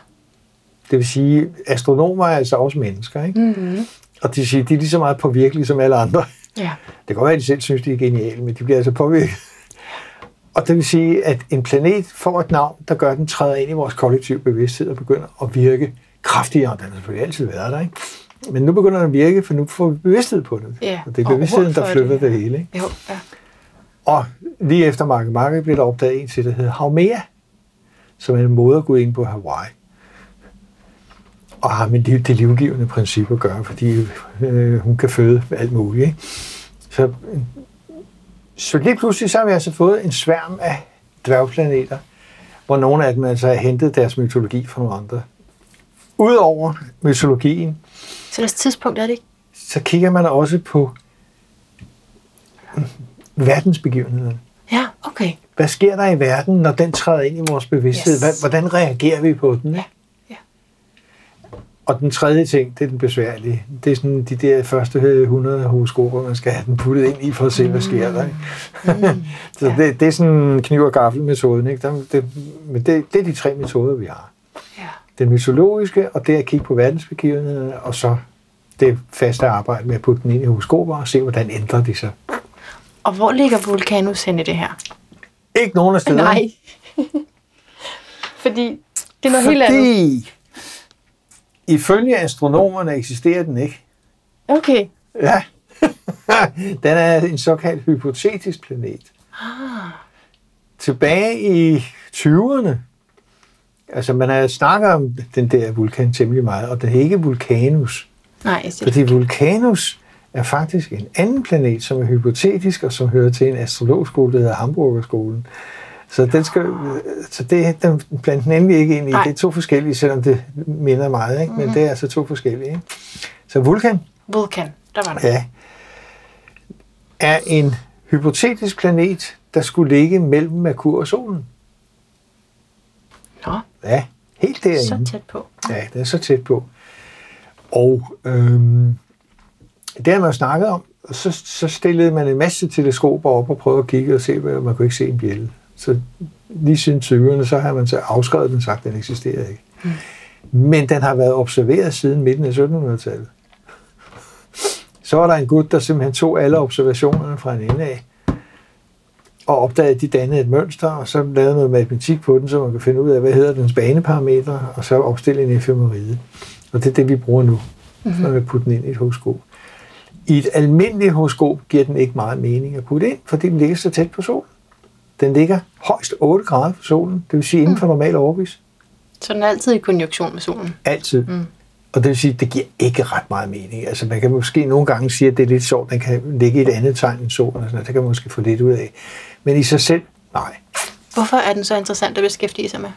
Det vil sige, astronomer er altså også mennesker, ikke? Mm-hmm. Og de siger, de er lige så meget påvirkelige som alle andre. Ja. Det kan godt være, at de selv synes, de er geniale, men de bliver altså påvirket. Og det vil sige, at en planet får et navn, der gør, at den træder ind i vores kollektive bevidsthed og begynder at virke kraftigere. Den har selvfølgelig altid været der, ikke? Men nu begynder den at virke, for nu får vi bevidsthed på det. Ja, Og det er bevidstheden, der flytter det, det, ja. hele. Ikke? Jo, ja. Og lige efter Marke Marke blev der opdaget en til, der hedder Haumea, som er en modergudinde på Hawaii. og har med det, det livgivende princip at gøre, fordi øh, hun kan føde alt muligt. Ikke? Så, så lige pludselig så har vi altså fået en sværm af dværgplaneter, hvor nogle af dem altså har hentet deres mytologi fra nogle andre. Udover mytologien, Så deres tidspunkt er det ikke? så kigger man også på verdensbegivenhederne. Ja, okay. Hvad sker der i verden, når den træder ind i vores bevidsthed? Yes. Hvordan reagerer vi på den? Ja. Og den tredje ting, det er den besværlige. Det er sådan de der første 100 horoskoper, man skal have den puttet ind i for at se, hvad sker der. Ikke? Mm. Så Ja. det, det er sådan kniv og gaffel-metoden. Ikke? Der, det, men det, det er de tre metoder, vi har. Ja. Den mytologiske, og det at kigge på verdensbegivenhederne, og så det faste arbejde med at putte den ind i horoskoper og se, hvordan ændrer de sig. Og hvor ligger Vulkanus hen i det her? Ikke nogen af stederne. Nej. Fordi det er noget helt andet. Ifølge astronomerne eksisterer den ikke. Okay. Ja. den er en såkaldt hypotetisk planet. Ah. Tilbage i 20'erne, altså man har snakket om den der vulkan temmelig meget, og det er ikke Vulcanus. Nej, Fordi Vulcanus er faktisk en anden planet, som er hypotetisk, og som hører til en astrologskole, der hedder Hamburgerskolen. Så, den skal, så det den blandt den endelig ikke ind i. Nej. Det er to forskellige, selvom det minder meget, ikke? men det er altså to forskellige. Ikke? Så Vulkan Vulkan. Der var den. ja, er en hypotetisk planet, der skulle ligge mellem Merkur og Solen. Nå, Ja, helt derinde. så tæt på. Ja, det er så tæt på. Og øhm, det har man jo snakket om, og så, så stillede man en masse teleskoper op og prøvede at kigge og se, hvad man kunne ikke se en bjælle. Så lige siden 20'erne, så har man så afskrevet den sagt, at den eksisterer ikke. Mm. Men den har været observeret siden midten af 1700-tallet. Så var der en gut, der simpelthen tog alle observationerne fra en ende af, og opdagede, at de dannede et mønster, og så lavede noget matematik på den, så man kan finde ud af, hvad hedder dens baneparametre, og så opstille en efemeride. Og det er det, vi bruger nu, mm-hmm. når vi putter den ind i et horoskop. I et almindeligt horoskop giver den ikke meget mening at putte ind, fordi den ligger så tæt på solen. Den ligger højst 8 grader fra solen, det vil sige inden for normal overvis. Så den er altid i konjunktion med solen. Altid. Mm. Og det vil sige, at det giver ikke ret meget mening. Altså man kan måske nogle gange sige, at det er lidt sjovt, den kan ligge i et andet tegn end solen, og sådan noget. det kan man måske få lidt ud af. Men i sig selv, nej. Hvorfor er den så interessant at beskæftige sig med?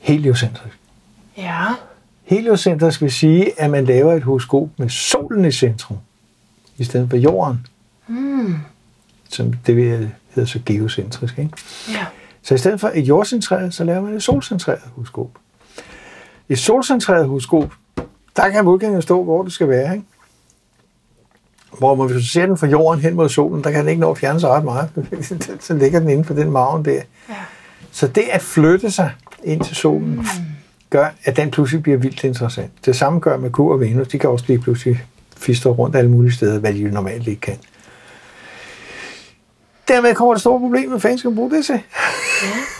Heliocentrisk. Ja. Heliocentrisk vil sige, at man laver et horoskop med solen i centrum, i stedet for jorden, Mm. som det vil- hedder så geocentrisk. Ikke? Ja. Så i stedet for et jordcentreret, så laver man et solcentreret horoskop. Et solcentreret horoskop, der kan jo stå, hvor det skal være. Ikke? Hvor man, hvis du ser den fra jorden hen mod solen, der kan den ikke nå at fjerne sig ret meget. så ligger den inde på den maven der. Ja. Så det at flytte sig ind til solen, mm. gør, at den pludselig bliver vildt interessant. Det samme gør Merkur og Venus. De kan også lige pludselig fister rundt alle mulige steder, hvad de normalt ikke kan. Dermed kommer det store problem, hvad fanden skal du bruge det til?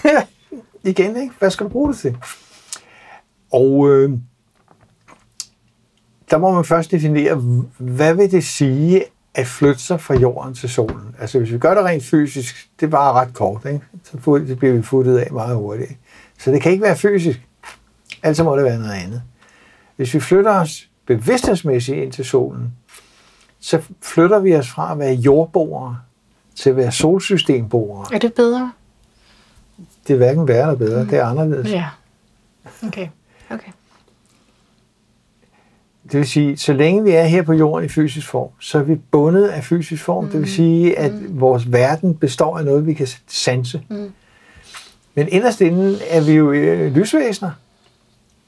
Ja. Igen, ikke? Hvad skal du bruge det til? Og øh, der må man først definere, hvad vil det sige at flytte sig fra jorden til solen? Altså hvis vi gør det rent fysisk, det bare ret kort, ikke? så det bliver vi futtet af meget hurtigt. Så det kan ikke være fysisk. Altså må det være noget andet. Hvis vi flytter os bevidsthedsmæssigt ind til solen, så flytter vi os fra at være jordboere til at være solsystemboere. Er det bedre? Det er hverken værre eller bedre, det er anderledes. Ja. Okay. Okay. Det vil sige, så længe vi er her på jorden i fysisk form, så er vi bundet af fysisk form. Mm. Det vil sige, at mm. vores verden består af noget, vi kan sanse. Mm. Men inderst inden er vi jo øh, lysvæsener.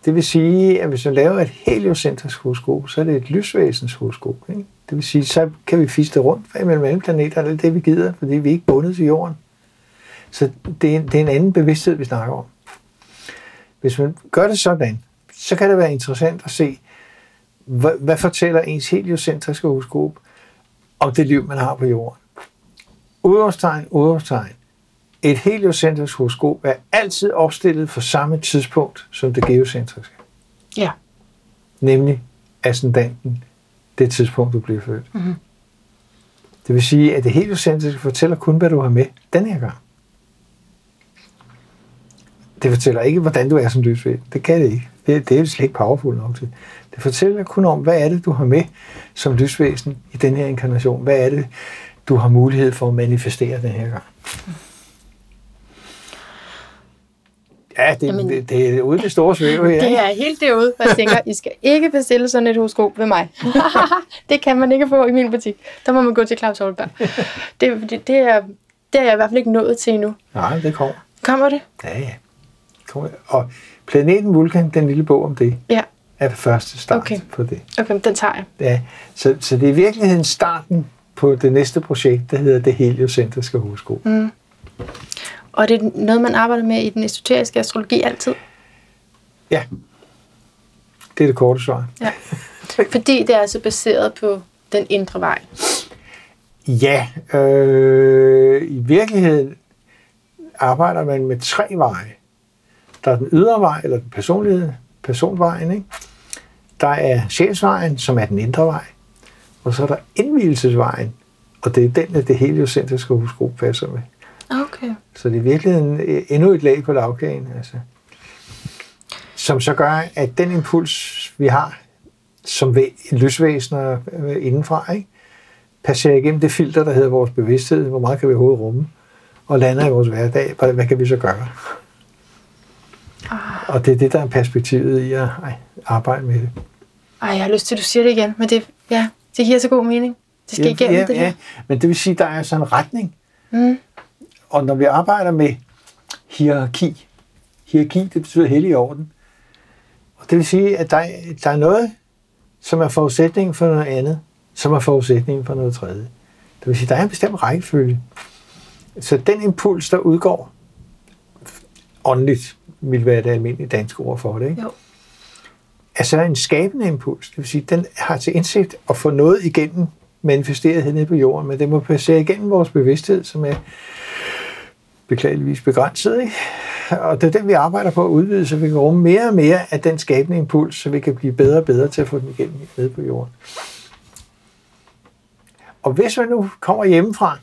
Det vil sige, at hvis man laver et heliocentrisk horoskop, så er det et lysvæsens horoskop. Ikke? Det vil sige, så kan vi fiste rundt mellem alle planeter, og det er det, vi gider, fordi vi er ikke bundet til jorden. Så det er, det er en anden bevidsthed, vi snakker om. Hvis man gør det sådan, så kan det være interessant at se, hvad, hvad fortæller ens heliocentriske horoskop om det liv, man har på jorden. Udårstegn, udårstegn. Et heliocentrisk horoskop er altid opstillet for samme tidspunkt som det geocentriske. Ja. Nemlig ascendanten, det tidspunkt, du bliver født. Mhm. Det vil sige, at det heliocentriske fortæller kun, hvad du har med den her gang. Det fortæller ikke, hvordan du er som lysvæsen. Det kan det ikke. Det, det er slet ikke powerful nok til. Det fortæller kun om, hvad er det, du har med som lysvæsen i den her inkarnation. Hvad er det, du har mulighed for at manifestere den her gang. Ja, det, Jamen- det, det er ude i det store svæve her. Det ikke? er helt derude, hvor jeg tænker, I skal ikke bestille sådan et horoskop ved mig. det kan man ikke få i min butik. Der må man gå til Claus Holberg. Det, det, det, er, det er jeg i hvert fald ikke nået til endnu. Nej, det kommer. Kommer det? Ja, ja. Kommer. Og Planeten Vulkan, den lille bog om det, Ja, er det første start Okay. på det. okay, den tager jeg. Ja, så, så det er i virkeligheden starten på det næste projekt, der hedder det heliocentriske horoskop. Mm. Og det er noget, man arbejder med i den esoteriske astrologi altid. Ja, det er det korte svar. Ja. Fordi det er altså baseret på den indre vej. Ja, øh, i virkeligheden arbejder man med tre veje. Der er den ydre vej, eller den personlige personvejen. Ikke? Der er sjælsvejen, som er den indre vej. Og så er der indvielsesvejen, og det er den, at det heliocentriske horoskop passer med. Okay. Så det er i virkeligheden øh, endnu et lag på lavkagen. Altså. Som så gør, at den impuls, vi har som væ- lysvæsener øh, indenfra, ikke? passerer igennem det filter, der hedder vores bevidsthed. Hvor meget kan vi overhovedet rumme? Og lander i vores hverdag. Hvad hvad kan vi så gøre? Og det er det, der er perspektivet i at ej, arbejde med det. Ej, jeg har lyst til, at du siger det igen, men det, ja, det giver så god mening. Det skal igennem ja, det her. ja, men det vil sige, at der er sådan en retning. Mm. Og når vi arbejder med hierarki, hierarki, det betyder hellig orden. Og det vil sige, at der, er- der er noget, som er forudsætningen for noget andet, som er forudsætningen for noget tredje. Det vil sige, der er en bestemt rækkefølge. Så den impuls, der udgår åndeligt, vil være det almindelige danske ord for det, ikke? Jo. er så en skabende impuls. Det vil sige, den har til indsigt at få noget igennem manifesteret hernede på jorden, men det må passere igennem vores bevidsthed, som er beklageligvis begrænset. Ikke? Og det er den, vi arbejder på at udvide, så vi kan rumme mere og mere af den skabende impuls, så vi kan blive bedre og bedre til at få den igennem nede på jorden. Og hvis man nu kommer hjemmefra,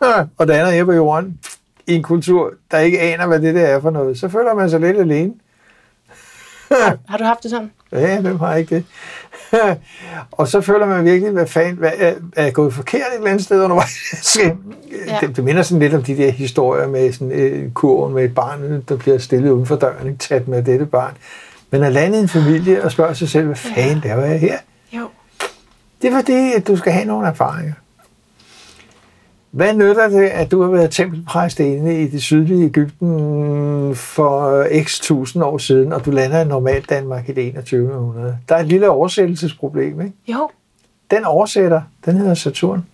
og der er her på jorden, i en kultur, der ikke aner, hvad det der er for noget, så føler man sig lidt alene. Har du haft det sådan? Ja, hvem har ikke det? og så føler man virkelig, hvad fanden, hvad, er, er jeg gået forkert et eller andet sted undervejs? Ja. ja. det, det, minder sådan lidt om de der historier med sådan øh, kurven med et barn, der bliver stillet uden for døren, ikke tæt med dette barn. Men at lande i en familie og spørge sig selv, hvad fanden laver jeg her? Jo. Det er fordi, at du skal have nogle erfaringer. Hvad nytter det, at du har været tempelpræst inde i det sydlige Ægypten for x tusind år siden, og du lander i normalt Danmark i det 2100? Der er et lille oversættelsesproblem, ikke? Jo. Den oversætter, den hedder Saturn.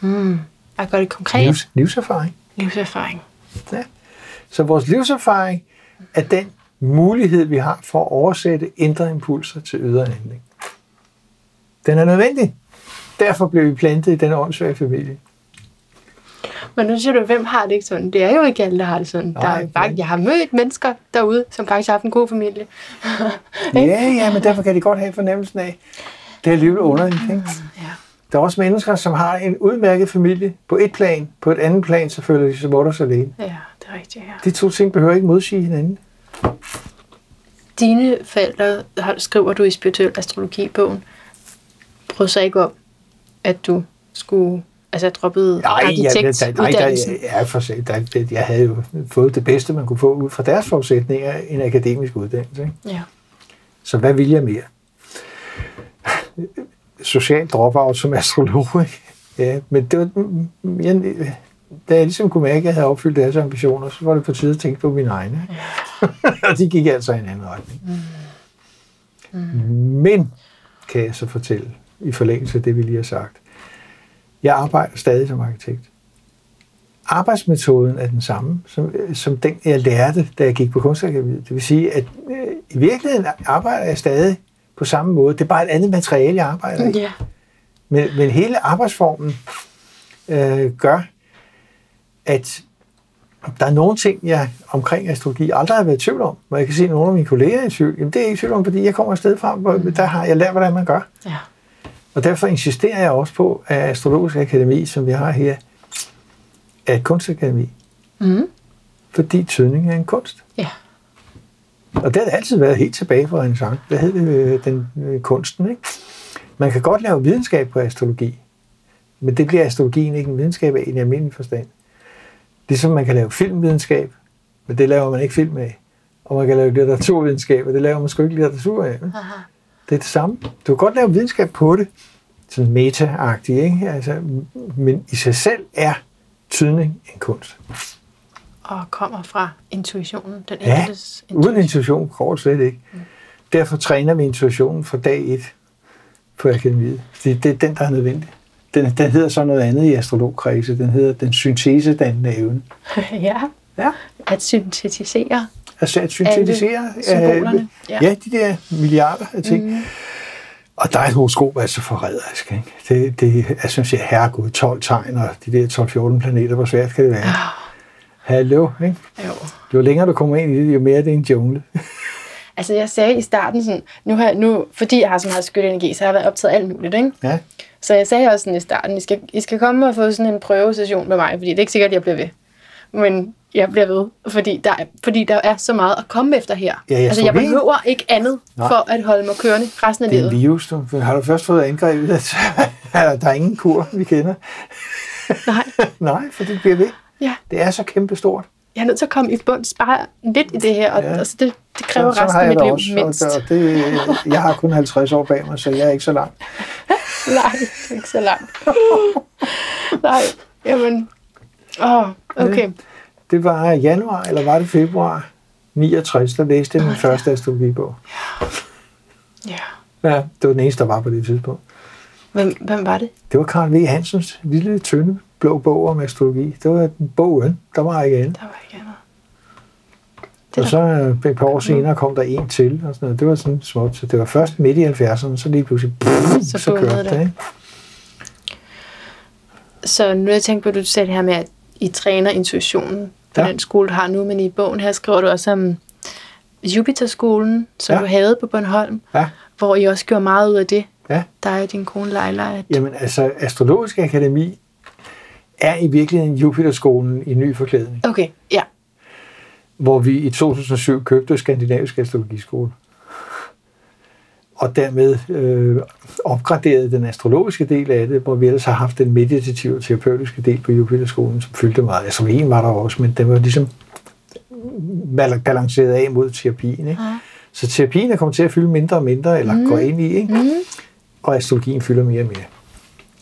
Mm. Jeg gør det konkret. Livs, livserfaring. Livserfaring. Ja. Så vores livserfaring er den mulighed, vi har for at oversætte indre impulser til ydre handling. Den er nødvendig. Derfor blev vi plantet i den åndssvage familie. Men nu siger du, hvem har det ikke sådan? Det er jo ikke alle, der har det sådan. Nej, der er faktisk, jeg har mødt mennesker derude, som faktisk har haft en god familie. Ja, ja, men derfor kan de godt have fornemmelsen af, det er alligevel underligt. Ikke? Ja. Der er også mennesker, som har en udmærket familie på et plan. På et andet plan, så føler de sig mutters alene. ja, det er rigtigt, ja. De to ting behøver ikke modsige hinanden. Dine forældre, skriver du i Spirituel Astrologi-bogen, brød sig ikke om, at du skulle, altså droppede Nej, jeg, der, nej, der, ja, for, der, jeg havde jo fået det bedste, man kunne få ud fra deres forudsætninger, en akademisk uddannelse. Ikke? Ja. Så hvad vil jeg mere? Social dropout som astrolog, ikke? Ja, men det var, jeg, da jeg ligesom kunne mærke, at jeg havde opfyldt deres ambitioner, så var det på tide at tænke på mine egne. og de gik altså i en anden retning. Mm. Men, kan jeg så fortælle, i forlængelse af det, vi lige har sagt, jeg arbejder stadig som arkitekt. Arbejdsmetoden er den samme, som, som den, jeg lærte, da jeg gik på kunstakademiet. Det vil sige, at øh, i virkeligheden arbejder jeg stadig på samme måde. Det er bare et andet materiale, jeg arbejder i. Ja. Men, men hele arbejdsformen øh, gør, at der er nogle ting, jeg omkring astrologi aldrig har været i tvivl om. Hvor jeg kan se, at nogle af mine kolleger er i tvivl. Jamen, det er jeg ikke i tvivl om, fordi jeg kommer et sted fra, hvor der har jeg lært, hvordan man gør. ja. Og derfor insisterer jeg også på, at Astrologisk Akademi, som vi har her, er et kunstakademi. Mm. Fordi tydning er en kunst. Ja. Og det har det altid været helt tilbage fra en sang. Hvad hed det, øh, den øh, kunsten, ikke? Man kan godt lave videnskab på astrologi, men det bliver astrologien ikke en videnskab af i en almindelig forstand. Ligesom man kan lave filmvidenskab, men det laver man ikke film af. Og man kan lave litteraturvidenskab, og det laver man sgu ikke litteratur af. Aha. Det er det samme. Du kan godt lave videnskab på det, sådan meta-agtigt, ikke? Altså, men i sig selv er tydning en kunst. Og kommer fra intuitionen, den Ja, enkeltes Uden intuition går det slet ikke. Derfor træner vi intuitionen fra dag et på akademiet. Det, det er den, der er nødvendig. Den, den hedder så noget andet i astrologkredse. Den hedder den syntesedannende evne. ja, Ja. at syntetisere. Altså at syntetisere symbolerne, øh, ja. ja. de der milliarder af ting. Mm. Og der er et horoskop altså forræderisk. Ikke? Det, det, jeg synes, jeg herregud, 12 tegn og de der 12-14 planeter, hvor svært kan det være? Hallo, ikke? Jo. Jo længere du kommer ind i det, jo mere er det en jungle. Altså jeg sagde i starten sådan, nu, har, nu fordi jeg har så meget skyld energi, så har jeg været optaget alt muligt, ikke? Ja. Så jeg sagde også sådan i starten, I skal, I skal komme og få sådan en prøvesession med mig, fordi det er ikke sikkert, at jeg bliver ved. Men jeg bliver ved, fordi der, er, fordi der er så meget at komme efter her. Ja, jeg altså jeg behøver ikke andet Nej. for at holde mig kørende resten af Det er livet. virus, du. Har du først fået angrebet, at der er ingen kur, vi kender? Nej, Nej, for det bliver ved. ja. Det er så kæmpestort. Jeg er nødt til at komme i bunds bare lidt i det her, og Ja. altså det, det kræver Så- så resten har af jeg mit liv også, mindst. Og, det, jeg har kun 50 år bag mig, så jeg er ikke så langt. Nej, det er ikke så langt. Nej, jamen... Åh, okay. Det var januar, eller var det februar 69, der læste jeg min første astrologibog. Ja. Ja, det var den eneste, der var på det tidspunkt. Hvem, hvem var det? Det var Karl V. Hansens lille, tynde, blå bog om astrologi. Det var bogen, der var ikke andet. Der var ikke andet. Og så et par år senere kom der en til, og sådan noget. Det var sådan småt. Så det var først midt i 70'erne, så lige pludselig, Så så, så kørte det. det. Ikke? Så nu har jeg tænkt på, at du sagde det her med, at I træner intuitionen på Ja. den skole, du har nu, men i bogen her skriver du også om Jupiterskolen, som ja. du havde på Bornholm, Ja, hvor I også gjorde meget ud af det. ja. Dig og din kone Leila. At... Jamen altså, Astrologisk Akademi er i virkeligheden Jupiterskolen i ny forklædning, Okay, ja. hvor vi i 2007 købte Skandinavisk Astrologiskole. Og dermed øh, opgraderede den astrologiske del af det, hvor vi ellers har haft den meditative og terapeutiske del på Jupiterskolen, som fyldte meget. Astrologien var der også, men den var ligesom bal- balanceret af mod terapien. Ikke? Ja. Så terapien er kommet til at fylde mindre og mindre, eller mm. går ind i, ikke? Mm. og astrologien fylder mere og mere.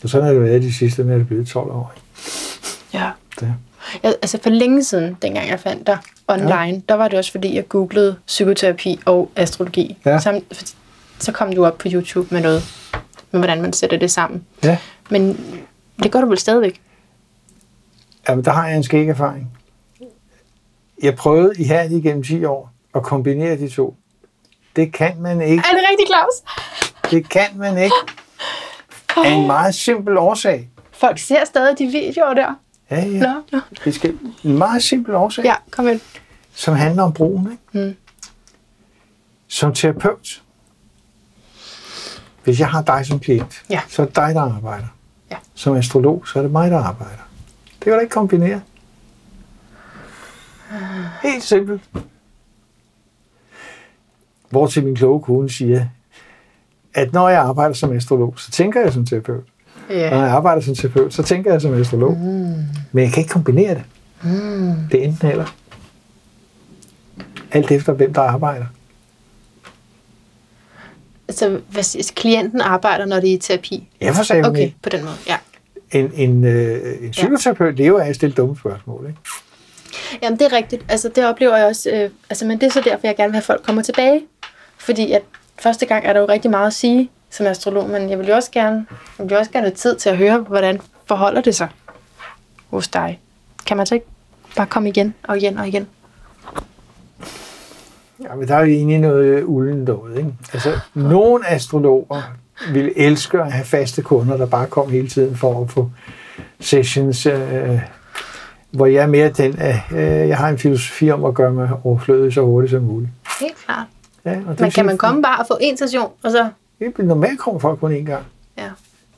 Og sådan har det været de sidste, med det blevet 12 år. ikke? ja. Det. Jeg, altså for længe siden, dengang jeg fandt dig online, ja. der var det også fordi, jeg googlede psykoterapi og astrologi. Ja. Sam, så kom du op på YouTube med noget, med hvordan man sætter det sammen. Ja, Men det gør du vel stadigvæk? Jamen, der har jeg en skæg erfaring. Jeg prøvede i her igennem 10 år at kombinere de to. Det kan man ikke. Er det rigtigt, Claus? Det kan man ikke. Af en meget simpel årsag. Folk ser stadig de videoer der. Ja, ja. Nå, nå. Det skal en meget simpel årsag, Ja, kom ind. som handler om brugen. Ikke? Mm. Som terapeut, hvis jeg har dig som klient, Ja. så er det dig, der arbejder. Ja. Som astrolog, så er det mig, der arbejder. Det kan du ikke kombinere. Helt simpelt. Hvor til min kloge kone siger, at når jeg arbejder som astrolog, så tænker jeg som terapeut. Ja. Når jeg arbejder som terapeut, så tænker jeg som astrolog. Mm. Men jeg kan ikke kombinere det. Mm. Det er enten eller. Alt efter, hvem der arbejder. Så hvis klienten arbejder, når det er i terapi? Jeg for sagde Okay, på den måde, ja. en, en, øh, en psykoterapeut lever af at stille dumme spørgsmål. Ikke? Jamen, det er rigtigt. Altså, det oplever jeg også. Øh, altså, men det er så derfor, jeg gerne vil have, at folk kommer tilbage. Fordi at første gang er der jo rigtig meget at sige som astrolog, men jeg vil jo også gerne, jeg vil jo også gerne have tid til at høre, hvordan forholder det sig hos dig. Kan man så ikke bare komme igen og igen og igen? Ja, men der er jo egentlig noget ulden noget. Ikke? Altså, nogle astrologer vil elske at have faste kunder, der bare kom hele tiden for at få sessions, øh, hvor jeg er mere den, at øh, jeg har en filosofi om at gøre mig overflødig så hurtigt som muligt. Helt klart. Ja, og det Men kan man komme bare og få en session, og så... Det er normalt kommer folk kun én gang. Ja.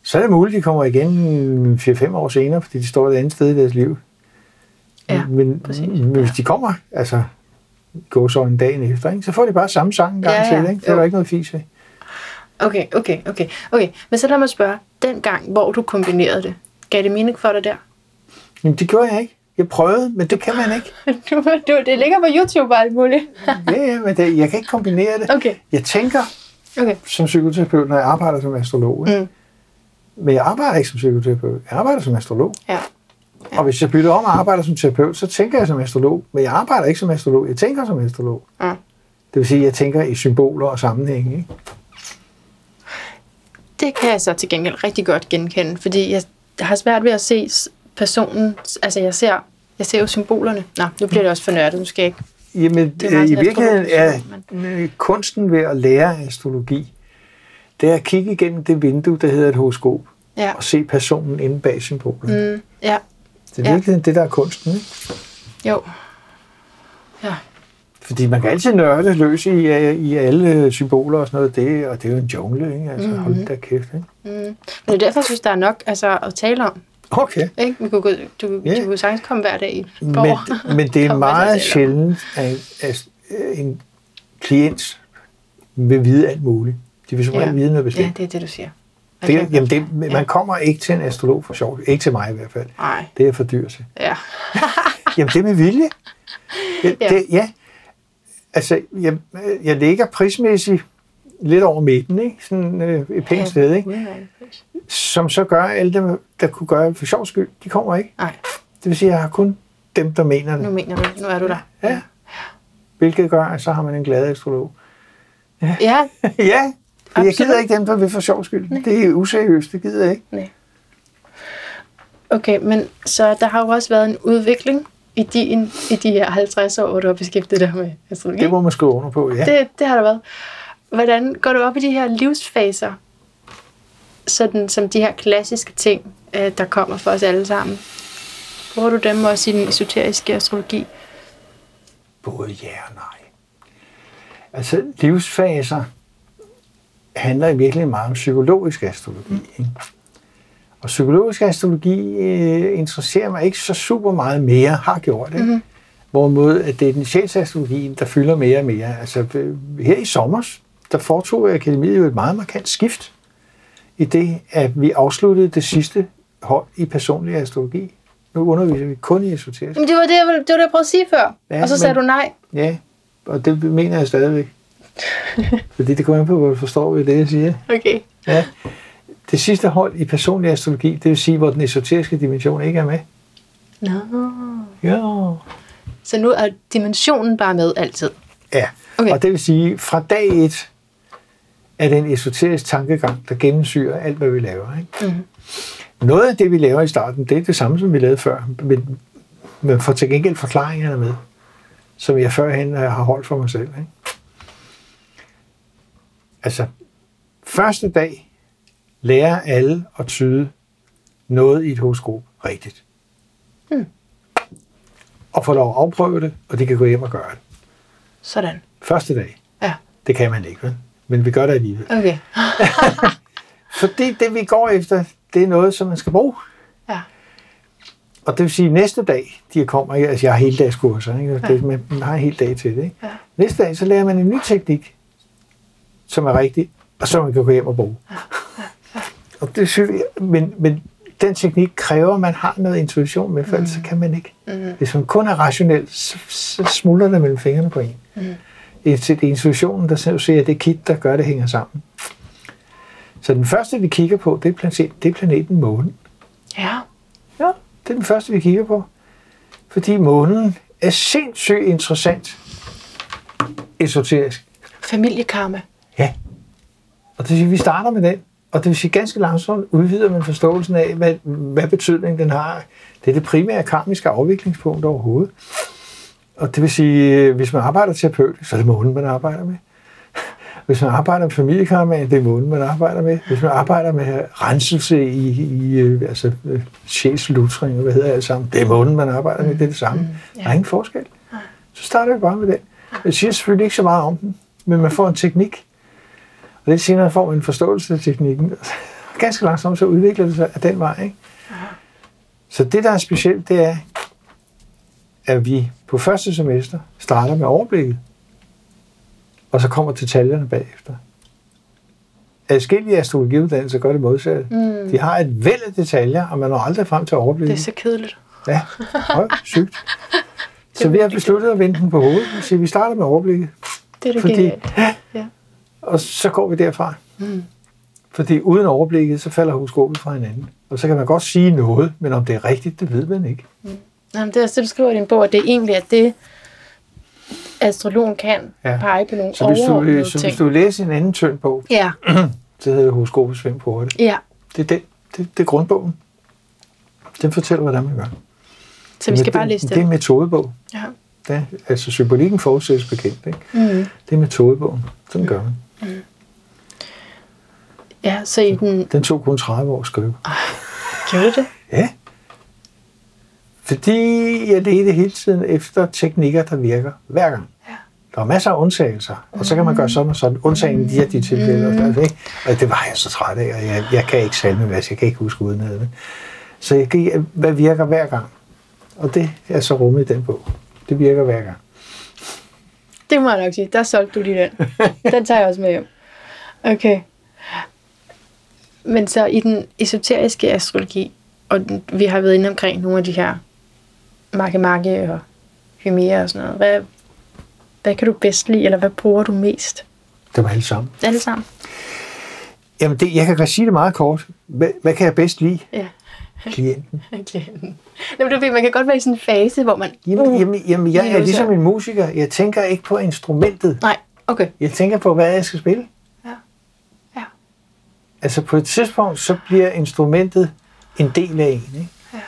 Så er det muligt, at de kommer igen 4-5 år senere, fordi de står et andet sted i deres liv. Ja. Ja, men, præcis. men hvis de kommer, altså gå så en dagen efter, ikke? så får de bare samme sang en gang Ja, ja. til. Ikke? Det er der ikke noget fis ved. Okay, okay, okay. Okay, men så lad mig spørge. Den gang, hvor du kombinerede det, gav det mening for dig der? Jamen, det gjorde jeg ikke. Jeg prøvede, men det kan man ikke. Du, du, det ligger på YouTube og alt muligt. Ja, ja, men det, jeg kan ikke kombinere det. Okay, Jeg tænker okay. som psykoterapeut, når jeg arbejder som astrolog. Ikke? Mm. Men jeg arbejder ikke som psykoterapeut. Jeg arbejder som astrolog. Ja. Ja. Og hvis jeg bytter om og arbejder som terapeut, så tænker jeg som astrolog. Men jeg arbejder ikke som astrolog. Jeg tænker som astrolog. Ja. Det vil sige, at jeg tænker i symboler og sammenhænge. Ikke? Det kan jeg så til gengæld rigtig godt genkende, fordi jeg har svært ved at se personen, altså jeg ser, jeg ser jo symbolerne. Nå, nu bliver det også for nørdet, nu skal jeg ikke. Jamen, Det i virkeligheden er øh, kunsten ved at lære astrologi, det er at kigge igennem det vindue, der hedder et horoskop, Ja. og se personen inde bag symbolen. Mm. Mm, ja, Det er ja. virkelig det, der er kunsten. Ikke? jo. Ja. Fordi man kan altid nørde løs i, øh, i alle symboler og sådan noget, det, og det er jo en jungle, ikke? Altså, mm-hmm. hold da kæft, ikke? Mm. Men det er derfor, jeg synes, der er nok altså, at tale om. Okay. Ikke? Vi kunne, du, Ja. du kunne sagtens komme hver dag i Men, men det er meget sjældent, at, at en klient vil vide alt muligt. De vil som regel Ja. vide noget Ja, bestemt. det er det, du siger. Det, Okay. jamen det, man Ja. kommer ikke til en astrolog for sjov. Ikke til mig i hvert fald. Nej, Det er for dyrt ja. Jamen, det er med vilje. Ja. Ja. Det, ja. Altså, jeg, jeg ligger prismæssigt lidt over midten, ikke? Sådan øh, et pænt Ja. sted, ikke? Som så gør alle dem, der kunne gøre det for sjov skyld, de kommer ikke. Nej, Det vil sige, at jeg har kun dem, der mener nu det. mener du, nu er du der. Ja. Hvilket gør, at så har man en glad astrolog. Ja, ja, for jeg Absolut. gider ikke dem, der vil for sjov skyld. Det er useriøst, det gider jeg ikke. okay, men så der har jo også været en udvikling i, din, i de her 50 år, hvor du har beskæftiget dig med astrologi. Det må man skrive under på, ja. det, det har der været. Hvordan går du op i de her livsfaser? Sådan som de her klassiske ting, øh, der kommer for os alle sammen. Bruger du dem også i den esoteriske astrologi? Både ja og nej. Altså, livsfaser handler i virkeligheden meget om psykologisk astrologi. Ikke? Og psykologisk astrologi øh, interesserer mig ikke så super meget mere, har gjort det. Mm-hmm. Hvorimod, at det er den sjælsastrologien, der fylder mere og mere. Altså, øh, her i sommer, der foretog Akademiet jo et meget markant skift i det, at vi afsluttede det sidste hold i personlig astrologi. Nu underviser vi kun i esoterisk. Jamen, det var det, jeg, ville- det, var det, jeg prøvede at sige før. Ja, og så men- sagde du nej. Ja, og det mener jeg stadigvæk. Fordi det kommer an på, hvor du forstår ved det, jeg siger. Okay. Ja. Det sidste hold i personlig astrologi, det vil sige, hvor den esoteriske dimension ikke er med. Nå. Ja. Så nu er dimensionen bare med altid. ja. Okay. Og det vil sige, fra dag et er det en esoterisk tankegang, der gennemsyrer alt, hvad vi laver. Ikke? Mhm. Noget af det, vi laver i starten, det er det samme, som vi lavede før, men man får til gengæld forklaringerne med, som jeg førhen har holdt for mig selv. Ikke? Altså, første dag lærer alle at tyde noget i et horoskop rigtigt. Hmm. Og få lov at afprøve det, og de kan gå hjem og gøre det. Sådan. Første dag. Ja. Det kan man ikke, vel? Men vi gør det alligevel. Okay. Fordi det, vi går efter, det er noget, som man skal bruge. Ja. Og det vil sige, at næste dag, de kommer, altså jeg har hele dags kurser, ikke? Det, man man har en hel dag til det. Ikke? Ja. Næste dag, så lærer man en ny teknik, som er rigtig, og som man kan gå hjem og bruge. og det synes jeg, men, men den teknik kræver, at man har noget intuition med, for ellers så kan man ikke. Mm. Hvis man kun er rationel, så, så smuldrer det mellem fingrene på en. Mm. Det er intuitionen, der siger, at det er kit, der gør, at det hænger sammen. Så den første, vi kigger på, det er, planet, det er planeten Månen. Ja. Ja, det er den første, vi kigger på. Fordi månen er sindssygt interessant esoterisk. Familiekarma. Ja. Og det vil sige, vi starter med den. Og det vil sige, ganske langsomt udvider man forståelsen af, hvad, hvad betydning den har. Det er det primære karmiske afviklingspunkt overhovedet. Og det vil sige, hvis man arbejder terapeutisk, så er det månen, man arbejder med. Hvis man arbejder med familiekarma, det er månen, man arbejder med. Hvis man arbejder med renselse i, i øh, altså, øh, sjælslutring, hvad hedder det alt sammen, det er månen, man arbejder med, det er det samme. ja. Der er ingen forskel. Så starter vi bare med den. Jeg siger selvfølgelig ikke så meget om den, men man får en teknik. Og lidt senere får man en forståelse af teknikken. Ganske langsomt så udvikler det sig af den vej. Ikke? Så det, der er specielt, det er, at vi på første semester starter med overblikket, og så kommer detaljerne bagefter. Adskillige astrologiuddannelser gør det modsatte. Mm. De har et væld af detaljer, og man når aldrig frem til Det overblikket. er så kedeligt. Ja, høj, sygt. Så vi har besluttet at vende den på hovedet at vi starter med overblikket, Det er det Fordi- genialt. Og så går vi derfra. Mm. Fordi uden overblikket, så falder horoskopet fra hinanden. Og så kan man godt sige noget, men om det er rigtigt, det ved man ikke. Jamen, det er også det, du skriver i din bog, at det egentlig er det, astrologen kan Ja. pege på nogle Så hvis du, overordnede så ting. hvis du læser en anden tynd bog, Ja, så hedder horoskopets fem porte. ja. Det er, den, det, det er grundbogen. Den fortæller, hvordan man gør. Så vi skal det, bare læse Det er en det. metodebog. Ja. Ja, altså symbolikken forudsættes bekendt. Ikke? Mm. Det er metodebogen. Sådan gør man. Ja, så i den... Den tog kun 30 år at skrive. Gjorde det? Ja. Fordi jeg ledte hele tiden efter teknikker, der virker hver gang. Ja. Der er masser af undtagelser, og så kan man gøre sådan og sådan. Undtagen i de her de tilfælde. Og, sådan, ikke? og det var jeg så træt af, og jeg, jeg kan ikke salme hvad jeg kan ikke huske udenad. vel? Så jeg gik, hvad virker hver gang? Og det er så rummet i den bog. Det virker hver gang. Det må jeg nok sige. Der solgte du lige den. Den tager jeg også med hjem. Okay. Men så i den esoteriske astrologi, og vi har været inde omkring nogle af de her Marke og Hymera og sådan noget. Hvad, hvad kan du bedst lide, eller hvad bruger du mest? Det var alle sammen. Alle sammen? Jamen, det, jeg kan sige det meget kort. Hvad, hvad kan jeg bedst lide? Ja. Klienten. Klienten. Nå, men du ved, man kan godt være i sådan en fase, hvor man... Jamen, jamen, jamen jeg er ligesom en musiker. Jeg tænker ikke på instrumentet. Nej, okay. Jeg tænker på, hvad jeg skal spille. Ja. Ja. Altså på et tidspunkt, så bliver instrumentet en del af en. Ikke? Ja.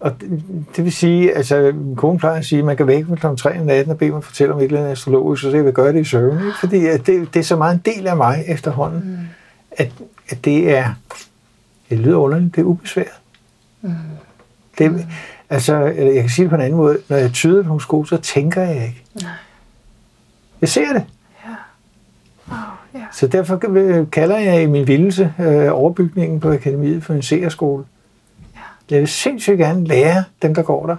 Og det, det vil sige, altså min kone plejer at sige, at man kan vække mig kl. 3 om natten og bede mig fortælle om et eller andet astrologisk, så jeg vil gøre det i søvn. Ikke? Fordi at det, det er så meget en del af mig efterhånden, mm. at, at det er, det lyder underligt, det er ubesværet. Mm. Det, altså, jeg kan sige det på en anden måde, når jeg tyder på horoskop, så tænker jeg ikke. Nej. Jeg ser det. Oh, ja. Så derfor kalder jeg i min vildelse øh, overbygningen på akademiet for en seerskole. Jeg vil sindssygt gerne lære dem, der går der,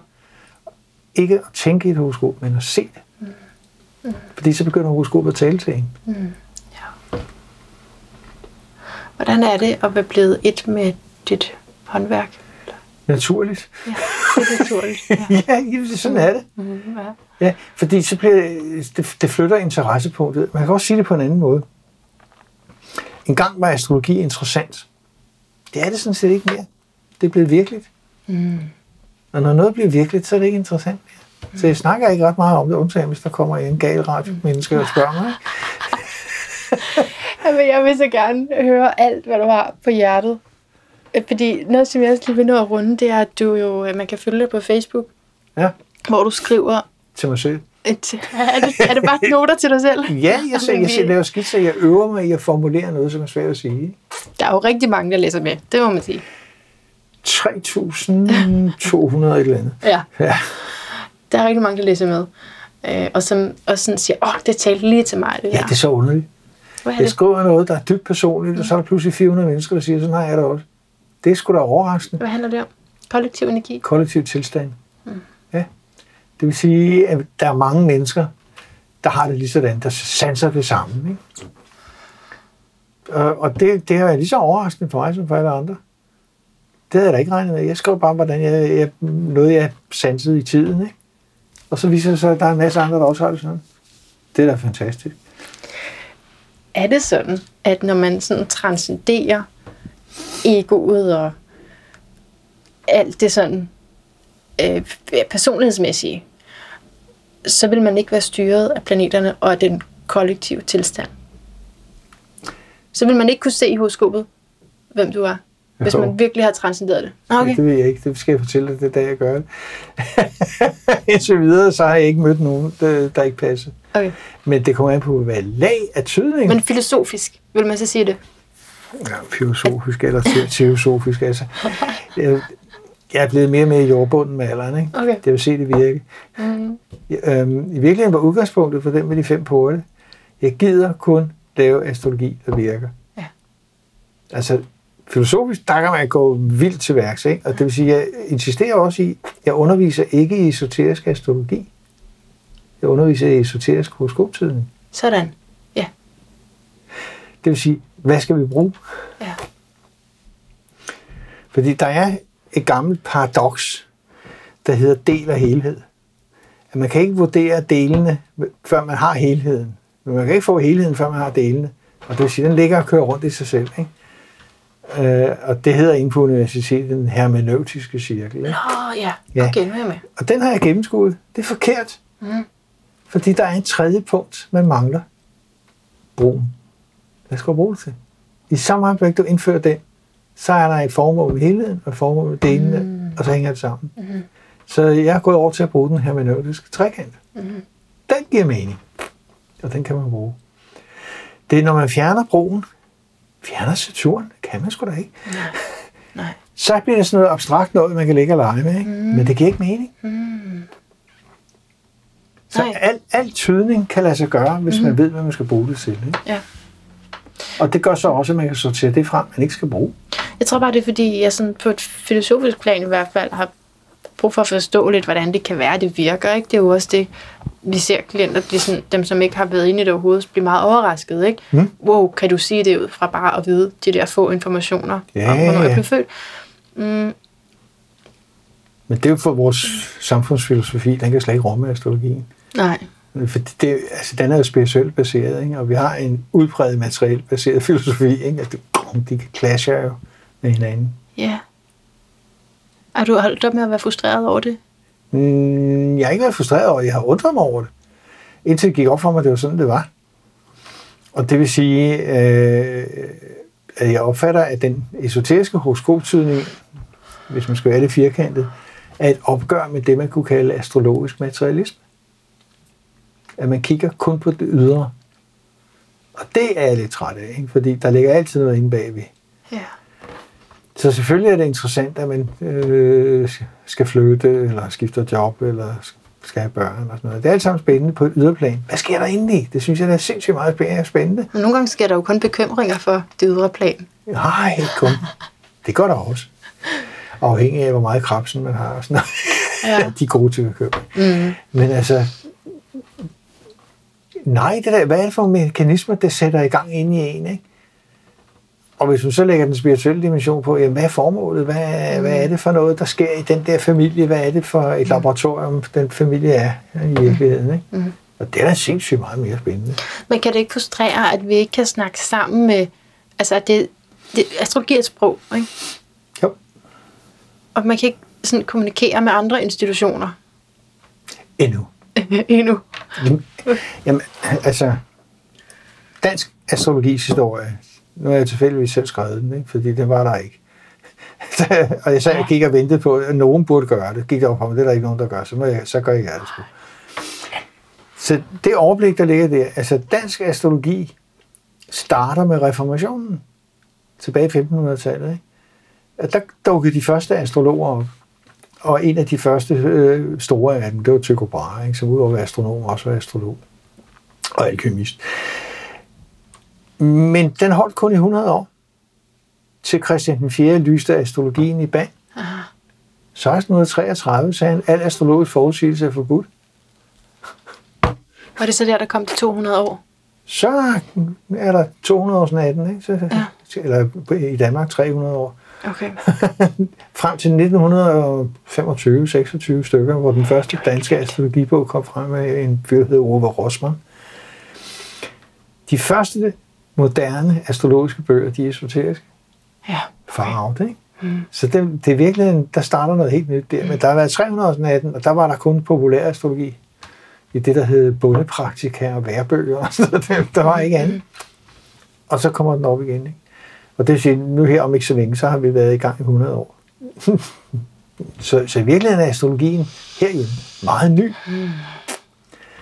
ikke at tænke i et horoskop, men at se det. Mm. Fordi så begynder horoskopet at tale til en. Mm. ja. Hvordan er det at være blevet et med dit håndværk? Naturligt. Ja, det er naturligt. Ja. ja, sådan er det. Mm, ja. Ja, fordi så bliver det, det flytter interessepunktet. Man kan også sige det på en anden måde. En gang var astrologi interessant. Det er det sådan set ikke mere. Det er blevet virkeligt. Mm. Og når noget bliver virkeligt, så er det ikke interessant mere. Så jeg snakker ikke ret meget om det, undtagen hvis der kommer en gal radiomenneske og spørger mig. Jamen, jeg vil så gerne høre alt, hvad du har på hjertet. Øh, Fordi noget, som jeg også lige vil nå at runde, det er, at du jo, øh, man kan følge dig på Facebook, Ja, hvor du skriver... til mig selv. Et, er, det, er det bare noter til dig selv? Ja, jeg, ser, jeg ser, laver skitser, jeg øver mig i at formulere noget, som er svært at sige. Der er jo rigtig mange, der læser med. Det må man sige. 3.200 et eller andet. Ja, Ja. der er rigtig mange, der læser med. Øh, og som også sådan siger, åh, oh, det talte lige til mig, det der. ja, det er så underligt. Hvad er Jeg det? skriver noget, der er dybt personligt, og så er der pludselig 400 mennesker, der siger, sådan har jeg det også. Det er sgu da overraskende. Hvad handler det om? Kollektiv energi? kollektiv tilstand. Mm. Ja. Det vil sige, at der er mange mennesker, der har det lige sådan, der sanser det samme. Ikke? Og, og det, det har været lige så overraskende for mig som for alle andre. Det havde jeg da ikke regnet med. Jeg skrev bare, hvordan jeg, jeg, noget, jeg sansede i tiden. Ikke? Og så viser det sig, at der er en masse andre, der også har det sådan. Det er da fantastisk. Er det sådan, at når man sådan transcenderer egoet og alt det sådan øh, personlighedsmæssige, så vil man ikke være styret af planeterne og af den kollektive tilstand. Så vil man ikke kunne se i horoskopet, hvem du er, hvis Jo. man virkelig har transcenderet det. Okay. Okay. Det ved jeg ikke. Det skal jeg fortælle dig, det er da jeg gør det. Indtil videre, så har jeg ikke mødt nogen, der, der ikke passer. okay. Men det kommer an på, hvad lag af tydning. Men filosofisk, vil man så sige det? Ja, filosofisk eller te- teosofisk. Altså. Jeg, jeg er blevet mere med i jordbunden med alderen. Ikke? Okay. Det vil se det virke. Mm. Øhm, I virkeligheden var udgangspunktet for den med de fem porte. Jeg gider kun lave astrologi, der virker. Ja. Altså, filosofisk, der kan man gå vildt til værks, ikke? Og det vil sige, jeg insisterer også i, jeg underviser ikke i esoterisk astrologi. Jeg underviser i esoterisk horoskoptidning. Sådan. Ja. Det vil sige, hvad skal vi bruge? Ja. Fordi der er et gammelt paradoks, der hedder del og helhed. At man kan ikke vurdere delene, før man har helheden. Men man kan ikke få helheden, før man har delene. Og det vil sige, den ligger og kører rundt i sig selv. Ikke? Øh, og det hedder inde på universitetet den hermeneutiske cirkel. Ikke? Nå, ja. Ja. Okay, nu er jeg med. Og den har jeg gennemskuet. Det er forkert. Mm. Fordi der er en tredje punkt, man mangler. Broen. Hvad skal du bruge det til? I samme øjeblik, du indfører den, så er der et formål med helheden, og et formål med delene, mm. og så hænger det sammen. Mm. Så jeg er gået over til at bruge den her hermeneutiske trekant. Mm. Den giver mening, og den kan man bruge. Det er, når man fjerner broen, fjerner Saturn, kan man sgu da ikke, Nej. så bliver det sådan noget abstrakt noget, man kan ligge og lege med, ikke? Mm. men det giver ikke mening. Mm. Så Nej. al, al tydning kan lade sig gøre, hvis mm. man ved, hvad man skal bruge det til. Ikke? Ja. Og det gør så også, at man kan sortere det frem, man ikke skal bruge. Jeg tror bare, det er fordi, jeg sådan på et filosofisk plan i hvert fald har brug for at forstå lidt, hvordan det kan være, det virker. Ikke? Det er jo også det, vi ser klienter, blive sådan, dem som ikke har været inde i det overhovedet, blive meget overrasket. Ikke? Mm. Wow, kan du sige det ud fra bare at vide de der få informationer Ja, om, hvornår jeg blev født? Mm, Men det er jo for vores samfundsfilosofi, den kan slet ikke rumme astrologien. nej. For det, altså, den er jo spirituelt baseret, ikke? og vi har en udbredt materielt baseret filosofi, ikke? At det, de kan clasher jo med hinanden. Ja. Er du holdt op med at være frustreret over det? Mm, jeg har ikke været frustreret over det, jeg har undret mig over det. Indtil det gik op for mig, at det var sådan, det var. Og det vil sige, øh, at jeg opfatter, at den esoteriske horoskoptydning, hvis man skal være lidt firkantet, er et opgør med det, man kunne kalde astrologisk materialisme. At man kigger kun på det ydre. Og det er jeg lidt træt af, ikke? fordi der ligger altid noget inde bagved. Ja. Så selvfølgelig er det interessant, at man øh, skal flytte, eller skifter job, eller skal have børn og sådan noget. Det er alt sammen spændende på et yderplan. Hvad sker der inde i? Det synes jeg, der er sindssygt meget spæ- spændende. Men nogle gange sker der jo kun bekymringer for det ydre plan. Nej, ikke kun. Det gør der også. Afhængig af, hvor meget krabsen man har. Og sådan noget. Ja. De er gode til at købe. Mm. Men altså, nej, det der, hvad er det for mekanismer, det sætter i gang inde i en, ikke? Og hvis man så lægger den spirituelle dimension på, jamen, hvad er formålet? Hvad, mm. hvad er det for noget, der sker i den der familie? Hvad er det for et laboratorium, den familie er i virkeligheden? Ikke? Mm. Og det er da sindssygt meget mere spændende. Men kan det ikke frustrere, at vi ikke kan snakke sammen med... Altså, det, det, astrologi er et sprog, ikke? Jo. Og man kan ikke sådan kommunikere med andre institutioner Endnu. endnu. Jamen, Jamen, altså, dansk astrologis historie, nu har jeg tilfældigvis selv skrevet den, ikke? fordi det var der ikke. og jeg sad og gik og ventede på, at nogen burde gøre det. Gik op på mig, det er der ikke nogen, der gør, så, må jeg, så gør jeg det sgu. Så det overblik, der ligger der, altså dansk astrologi starter med reformationen tilbage i 1500-tallet. Ikke? At der dukkede de første astrologer op. Og en af de første øh, store af dem, det var Tycho Brahe, ikke? som udover at være astronom, også var astrolog og alkymist. Men den holdt kun i 100 år. Til Christian den 4. lyste astrologien i band. Aha. 1633 sagde han, al astrologisk forudsigelse er forbudt. Var det så der, der kom til 200 år? Så er der 200 års natten, ikke? Så, Ja. eller i Danmark 300 år. Okay. frem til 1925-26 stykker, hvor den første danske astrologibog kom frem med en fyr, hed Ove Rosman. De første moderne astrologiske bøger, de er esoteriske. Ja. Farvet, ikke? Mm. Så det, det er virkelig, der starter noget helt nyt der. Men der har været 300 års natten, og der var der kun populær astrologi. I det, der hed bondepraktika og værbøger. Og sådan noget. Der var ikke andet. Og så kommer den op igen. Ikke? Og det vil sige, nu her om ikke så længe, så har vi været i gang i 100 år. så, så i virkeligheden er astrologien herhjemme meget ny.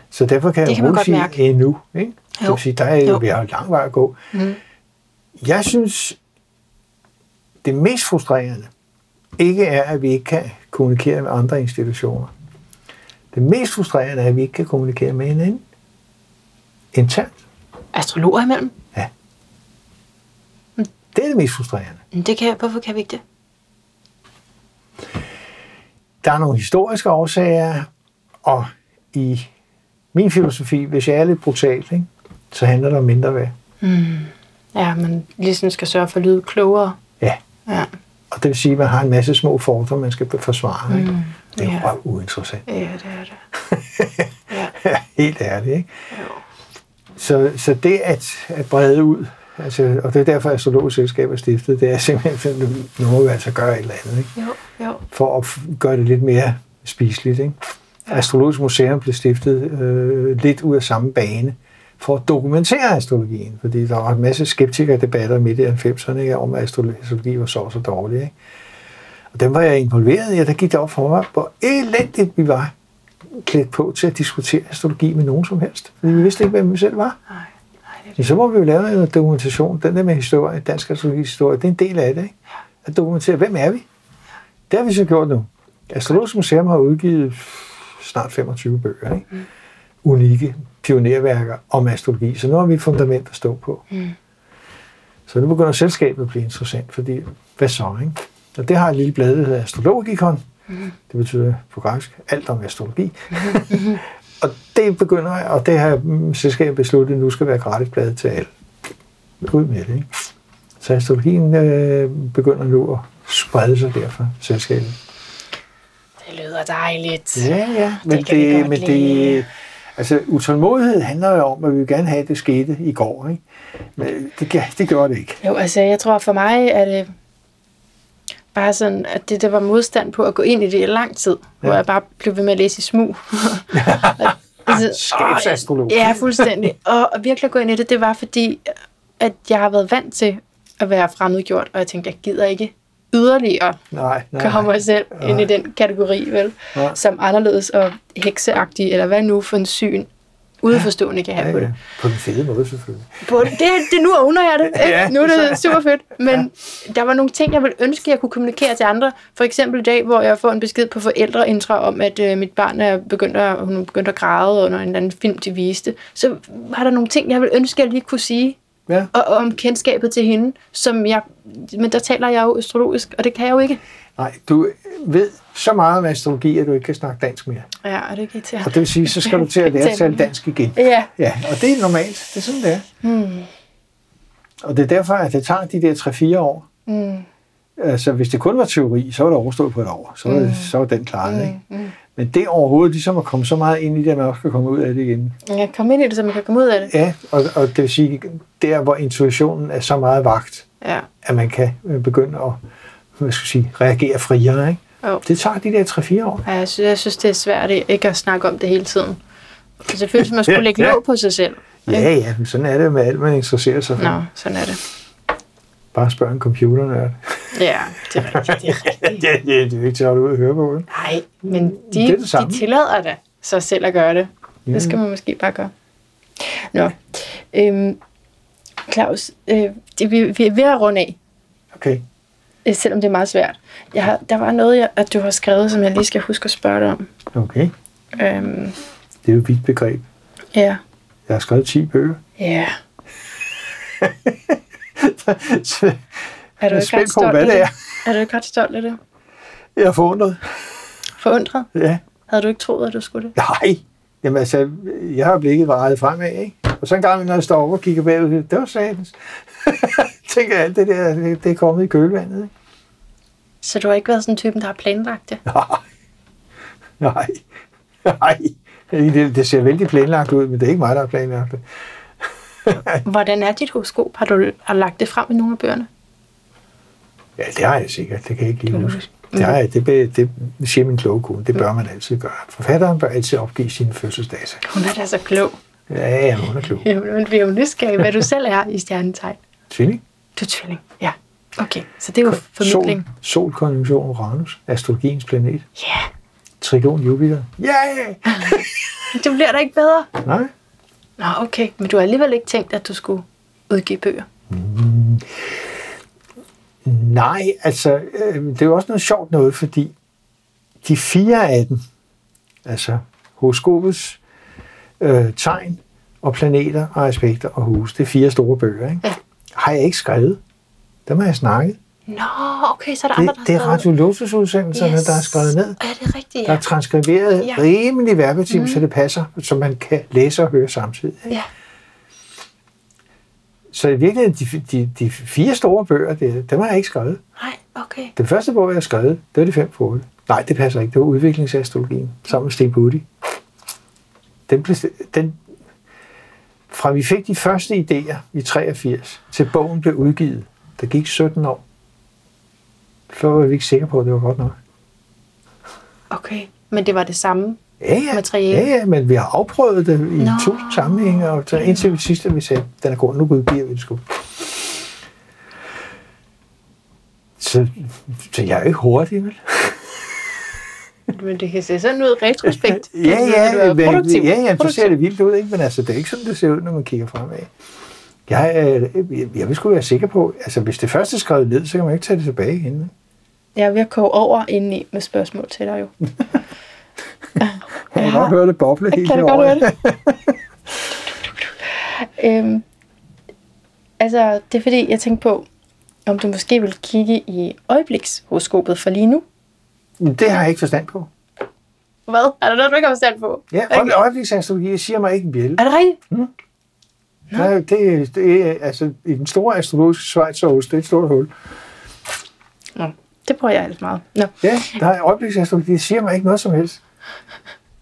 Så derfor kan Det jeg kan roligt godt sige mærke. endnu. Ikke? Det Jo. vil sige, der er jo, vi har lang vej at gå. Mm. Jeg synes, det mest frustrerende ikke er, at vi ikke kan kommunikere med andre institutioner. Det mest frustrerende er, at vi ikke kan kommunikere med hinanden. Internt. Astrologer imellem? Det er det mest frustrerende. Det kan, hvorfor kan vi ikke det? Der er nogle historiske årsager, og i min filosofi, hvis jeg er lidt brutal, ikke, så handler det om mindre værd. Mm. Ja, man ligesom skal sørge for at lyde klogere. Ja, Ja. og det vil sige, at man har en masse små fordomme, man skal forsvare. Ikke? Mm. Det er Ja. røv uinteressant. ja, det er det. Ja. Helt ærligt, ikke? Jo. Så, så det at, at brede ud, altså, og det er derfor, at Astrologisk Selskab er stiftet, det er simpelthen, nu, nu må vi altså gøre et eller andet, ikke? Jo, jo. for at gøre det lidt mere spiseligt. Ikke? Ja. Astrologisk Museum blev stiftet øh, lidt ud af samme bane for at dokumentere astrologien, fordi der var en masse skeptikere debatter midt i 90'erne ikke, om, at astrolo- astrologi var så så dårlig. Ikke? Og dem var jeg involveret i, og der gik det op for mig, hvor elendigt vi var klædt på til at diskutere astrologi med nogen som helst. Fordi vi vidste ikke, hvem vi selv var. Nej, så må vi jo lave en dokumentation. Den der med historie, dansk astrologisk historie, det er en del af det. Ikke? At dokumentere, hvem er vi? Det har vi så gjort nu. Astrologisk Museum har udgivet snart 25 bøger. Ikke? Mm. Unikke pionerværker om astrologi. Så nu har vi et fundament at stå på. Mm. Så nu begynder selskabet at blive interessant, fordi hvad så? Ikke? Og det har et lille blad, der hedder Astrologikon. Mm. Det betyder på græsk alt om astrologi. og det begynder, og det har mm, selskabet besluttet, nu skal være gratis blad til alle. Ud med det, ikke? Så astrologien øh, begynder nu at sprede sig derfor, selskabet. Det lyder dejligt. Ja, ja, men Det det, men lide. det, altså utålmodighed handler jo om, at vi vil gerne have, at det skete i går, ikke? Men det, gør- det gør det ikke. Jo, altså jeg tror for mig er det bare sådan, at det der var modstand på at gå ind i det i lang tid, ja. hvor jeg bare blev ved med at læse i smug. altså, Skabsastrolog. Ja, fuldstændig. Og, og virkelig at gå ind i det, det var fordi, at jeg har været vant til at være fremmedgjort, og jeg tænkte, jeg gider ikke yderligere Nej, nej. gøre mig selv nej. ind i den kategori, vel? Nej. Som anderledes og hekseagtig, eller hvad nu for en syn, udeforstående kan have Ja, på det. ja. På den fede måde, selvfølgelig. På, det, det nu owner jeg det. Ja. Nu er det super fedt. Men ja. der var nogle ting, jeg ville ønske, jeg kunne kommunikere til andre. For eksempel i dag, hvor jeg får en besked på forældreintra om, at øh, mit barn er begyndt at, hun er begyndt at græde under en eller anden film, de viste. Så var der nogle ting, jeg ville ønske, jeg lige kunne sige. Ja. Og, og om kendskabet til hende, som jeg... Men der taler jeg jo astrologisk, og det kan jeg jo ikke. Nej, du ved så meget om astrologi, at du ikke kan snakke dansk mere. Ja, og det kan jeg Og det vil sige, så skal du til at lære at tale dansk igen. Ja. Ja, og det er normalt. Det er sådan, det er. Hmm. Og det er derfor, at det tager de der 3-4 år. Mm. Altså, hvis det kun var teori, så var det overstået på et år. Så var, det, så var den klaret, ikke? Mm. Men det overhovedet ligesom at komme så meget ind i det, at man også skal komme ud af det igen. Jeg kom ind i det, så man kan komme ud af det. Ja, og, og det vil sige, der hvor intuitionen er så meget vagt, Ja. at man kan øh, begynde at hvad skal jeg sige, reagere friere, ikke? Jo. Det tager de der 3-4 år. Ja, jeg synes, jeg synes, det er svært ikke at snakke om det hele tiden. Selvfølgelig, hvis man skulle lægge Ja. låg på sig selv. Ja, ja, men sådan er det med alt, man interesserer sig for. Nå, sådan er det. Bare spørg en computernørd. Ja, det er rigtigt. Det er rigtigt. ja, ja, det er ikke til at ud og høre på. Nej, men de, Det det samme. de tillader da sig selv at gøre det. Ja. Det skal man måske bare gøre. Nå, øhm, Claus, øh, det, vi, vi er ved at runde af, Okay. Øh, selvom det er meget svært. Jeg har, der var noget, jeg, at du har skrevet, som jeg lige skal huske at spørge dig om. Okay. Øhm, Det er jo et vidt begreb. ja, Jeg har skrevet 10 bøger. ja. Så Er du jeg er ikke spændt på, hvad det er. Er du ikke ret stolt af det? Jeg er forundret. Forundret? Ja. Havde du ikke troet, at du skulle det? Nej. Jamen altså, jeg har blikket vejet fremad, ikke? Og så en gang, når jeg står op og kigger bagud, det var satans. Tænker jeg, alt det der, det, det er kommet i kølvandet, ikke? Så du har ikke været sådan en typen, der har planlagt det? Nej. Nej. Nej. Det, det ser vældig planlagt ud, men det er ikke mig, der har planlagt det. Hvordan er dit horoskop? Har du har lagt det frem i nogle af bøgerne? Ja, det har jeg sikkert. Det kan jeg ikke lige huske. Det, har jeg, det, be- det siger min kloge kone. Det bør man altid gøre. Forfatteren bør altid opgive sine fødselsdata. Hun er da så klog. Ja, ja, hun er klog. Jamen, vi er jo nysgerrige, hvad du selv er i stjernetegn. Tvilling. Du er tvilling, ja. Okay, så det er jo Sol, formidling. solkonjunktion Uranus. Astrologiens planet. Ja, Trigon Jupiter. Ja! Yeah! det bliver da ikke bedre. Nej. Nå, okay, men du har alligevel ikke tænkt, at du skulle udgive bøger. Nej, altså, øh, det er jo også noget sjovt noget, fordi de fire af dem, altså horoskopets øh, tegn og planeter og aspekter og hus, det er fire store bøger, ikke? Ja. Har jeg ikke skrevet. Dem har jeg snakket. Nå, okay, så er der andre, Det, der det er har skrevet- Radio Lotus-udsendelserne, Yes. der er skrevet ned. Ja, det er rigtigt, Der ja. er transkriberet Ja. rimelig verbatim, så det passer, så man kan læse og høre samtidig. Ja. Så i virkeligheden, de, de, de fire store bøger, det, dem har jeg ikke skrevet. Nej, okay. Den første bog, jeg har skrevet, det var de fem forud. Nej, det passer ikke. Det var udviklingsastrologien, sammen med Sten Budi. Den, blev, den, fra vi fik de første idéer i 83, til bogen blev udgivet, der gik 17 år. Før var vi ikke sikre på, at det var godt nok. Okay, men det var det samme. Ja, ja. Materiale. Ja, ja, men vi har afprøvet det i Nå. to sammenhænge, og så indtil vi sidste, vi sagde, den er god, nu udgiver vi det sgu. Så, så jeg er jo ikke hurtig, vel? Men det kan se sådan ud retrospekt. Ja, du ja, men, produktiv. ja, ja, så ser det vildt ud, ikke? men altså, det er ikke sådan, det ser ud, når man kigger fremad. Jeg, øh, jeg, jeg vil sgu være sikker på, altså hvis det første er skrevet ned, så kan man ikke tage det tilbage igen. Jeg er ved at koge over indeni med spørgsmål til dig jo. Jeg kan godt høre det boble helt kan da godt høre det. øhm, altså, det er fordi, jeg tænkte på, om du måske vil kigge i øjeblikshoroskopet for lige nu. Det har jeg ikke forstand på. Hvad? Er der noget, du ikke har forstand på? Ja, Okay. øjebliksastrologi siger mig ikke en bjælle. Er det rigtigt? Nej, det, det er, altså, i den store astrologiske Schweiz det er et stort hul. Nå, det prøver jeg ellers meget. Nå. Ja, der er øjebliksastrologi, det siger mig ikke noget som helst.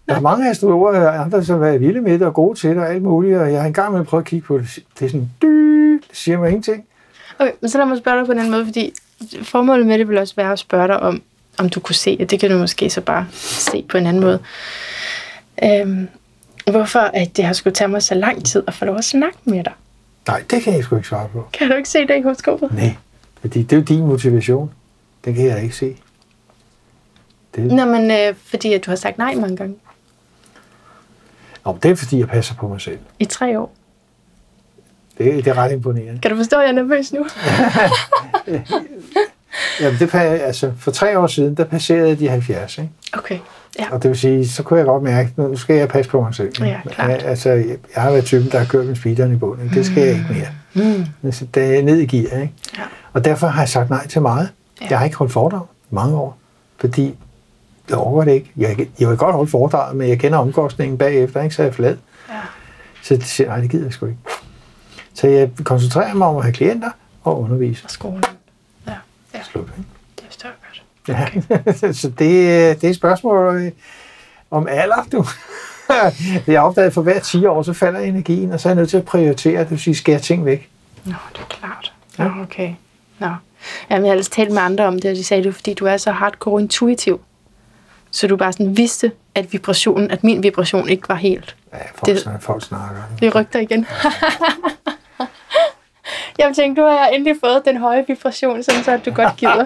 Der er mange astrologer og andre, som er vilde med det og gode til det og alt muligt, og jeg har engang med at prøve at kigge på det. Det er sådan, dy, det siger mig ingenting. Okay, men så lad mig spørge dig på den måde, fordi formålet med det vil også være at spørge dig om, om du kunne se, og det kan du måske så bare se på en anden måde. Øhm, hvorfor at det har skulle tage mig så lang tid at få lov at snakke med dig? Nej, det kan jeg sgu ikke svare på. Kan du ikke se det i horoskopet? Nej, fordi det er jo din motivation. Den kan jeg ikke se. Det, Nå, men øh, fordi at du har sagt nej mange gange. Nå, det er fordi, jeg passer på mig selv. I tre år. Det, det er ret imponerende. Kan du forstå, at jeg er nervøs nu? Jamen, det, altså, for tre år siden, der passerede jeg de 70, ikke? Okay, ja. Og det vil sige, så kunne jeg godt mærke, nu skal jeg passe på mig selv. ikke? Ja, klart. Altså, jeg, har været typen, der har kørt med speederen i bunden. Det skal jeg ikke mere. Mm. Altså, det er ned i gear, ikke? Ja. Og derfor har jeg sagt nej til meget. Ja. Jeg har ikke holdt foredrag i mange år, fordi jeg overgår det ikke. Jeg, jeg vil godt holde foredraget, men jeg kender omkostningen bagefter, ikke? så er jeg flad. Ja. Så det siger, nej, det gider jeg sgu ikke. Så jeg koncentrerer mig om at have klienter og undervise. Og skolen. Ja, ja. Slut, ikke? det forstår jeg godt. Ja. så det, det er et spørgsmål øh, om alder, du. jeg har opdaget, at for hver 10 år, så falder energien, og så er jeg nødt til at prioritere, det vil sige skære ting væk. Nå, det er klart. Nå, okay. Nå. Jamen, jeg har ellers talt med andre om det, og de sagde det, fordi du er så hardcore intuitiv. Så du bare sådan vidste, at vibrationen, at min vibration ikke var helt. Ja, folk, Det- folk snakker. Det er rygter igen. jeg tænkte, nu har jeg endelig fået den høje vibration, sådan så at du godt gider.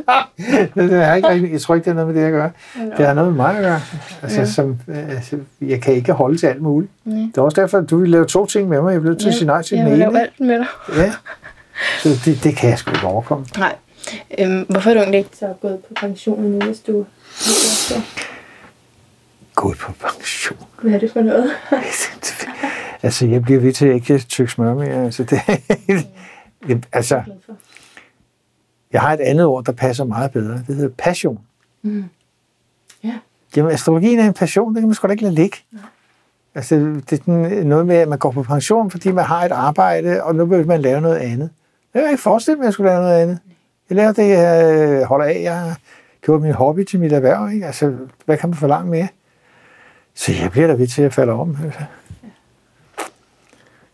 det er ikke rigtigt. Jeg tror ikke, det har noget med det at gøre. Det har noget med mig at gøre. Altså, Ja. som, altså, jeg kan ikke holde til alt muligt. Nej. Det er også derfor, at du vil lave to ting med mig. Jeg nødt til at sige nej til jeg den ene. lave alt med dig. Ja. Så det, det kan jeg sgu ikke overkomme. Nej. Øhm, hvorfor er du egentlig ikke så gået på pension nu, hvis du... Gået på pension. Hvad er det for noget? altså, jeg bliver ved til at ikke tykke smør mere. Altså, det, altså, jeg har et andet ord, der passer meget bedre. Det hedder passion. Mm. Ja. Jamen, astrologien er en passion, det kan man sgu da ikke lade ligge. Altså, det er sådan noget med, at man går på pension, fordi man har et arbejde, og nu vil man lave noget andet. Jeg kan ikke forestille mig, at jeg skulle lave noget andet. Jeg laver det, jeg holder af. Jeg gjort min hobby til mit erhverv. Ikke? Altså, hvad kan man forlange mere? Så jeg bliver da ved til at falde om. Altså.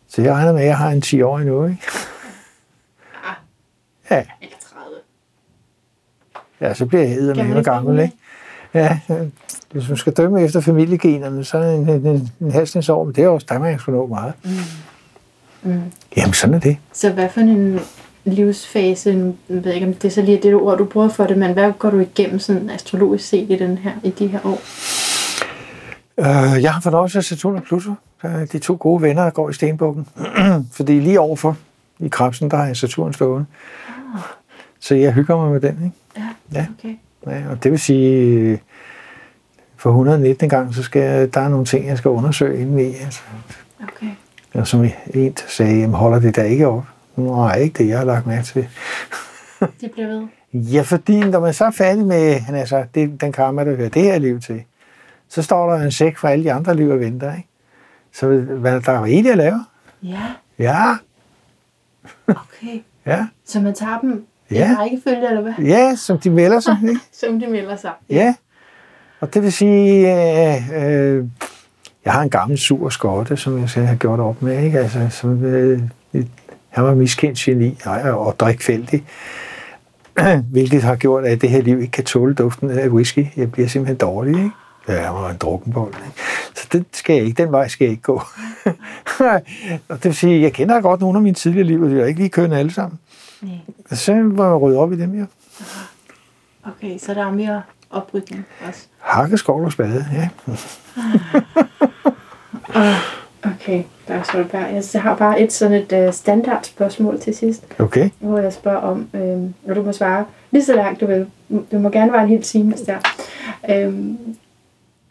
Så jeg regner med, at jeg har en 10 år endnu. Ikke? Ja, Eller 30. ja, så bliver jeg eddermame gammel. Ikke? Ja, hvis man skal dømme efter familiegenerne, så er en, en, en, en halvsnes år, men det er også, der man sgu nå meget. Mm. Jamen, sådan er det. Så hvad for en livsfase, nu ved jeg ikke, om det er så lige det ord, du bruger for det, men hvad går du igennem sådan astrologisk set i, den her, i de her år? Øh, jeg har fornøjelse af Saturn og Pluto. De to gode venner, der går i Stenbukken. Fordi lige overfor i Krabsen, der har jeg Saturn stående. Så jeg hygger mig med den, ikke? Ja, Ja. okay. Ja, og det vil sige, for 119 gang, så skal der er nogle ting, jeg skal undersøge indeni. Altså. okay. Og som en sagde, jamen holder det der ikke op? Nej, ikke det, jeg har lagt mærke til. Det bliver ved. Ja, fordi når man så er færdig med han er så, det, den karma, der hører det her liv til, så står der en sæk for alle de andre liv og venter. Ikke? Så hvad, der er en, jeg laver. Ja, Ja, okay. ja, Så man tager dem i Ja. rækkefølge, eller hvad? ja, som de melder sig. Ikke? Som de melder sig. Ja, og det vil sige, øh, øh, jeg har en gammel sur skotte, som jeg skal have gjort op med, ikke? Altså, som, øh, han var miskendt geni nej, og drikfældig, hvilket har gjort, at det her liv ikke kan tåle duften af whisky. Jeg bliver simpelthen dårlig, ikke? Ja, jeg var en drukkenbold. Ikke? Så det skal jeg ikke, den vej skal jeg ikke gå. og det vil sige, jeg kender godt nogle af mine tidligere liv, og de er ikke lige kørende alle sammen. Nej. Så var jeg ryddet op i dem, ja. Okay, så der er mere oprydning også. Hakke, skov og spade, ja. Okay, der er Solberg. Jeg har bare et sådan et uh, standard spørgsmål til sidst, Okay. hvor jeg spørger om, øhm, og du må svare lige så langt du vil. Det må gerne være en hel time, hvis det er.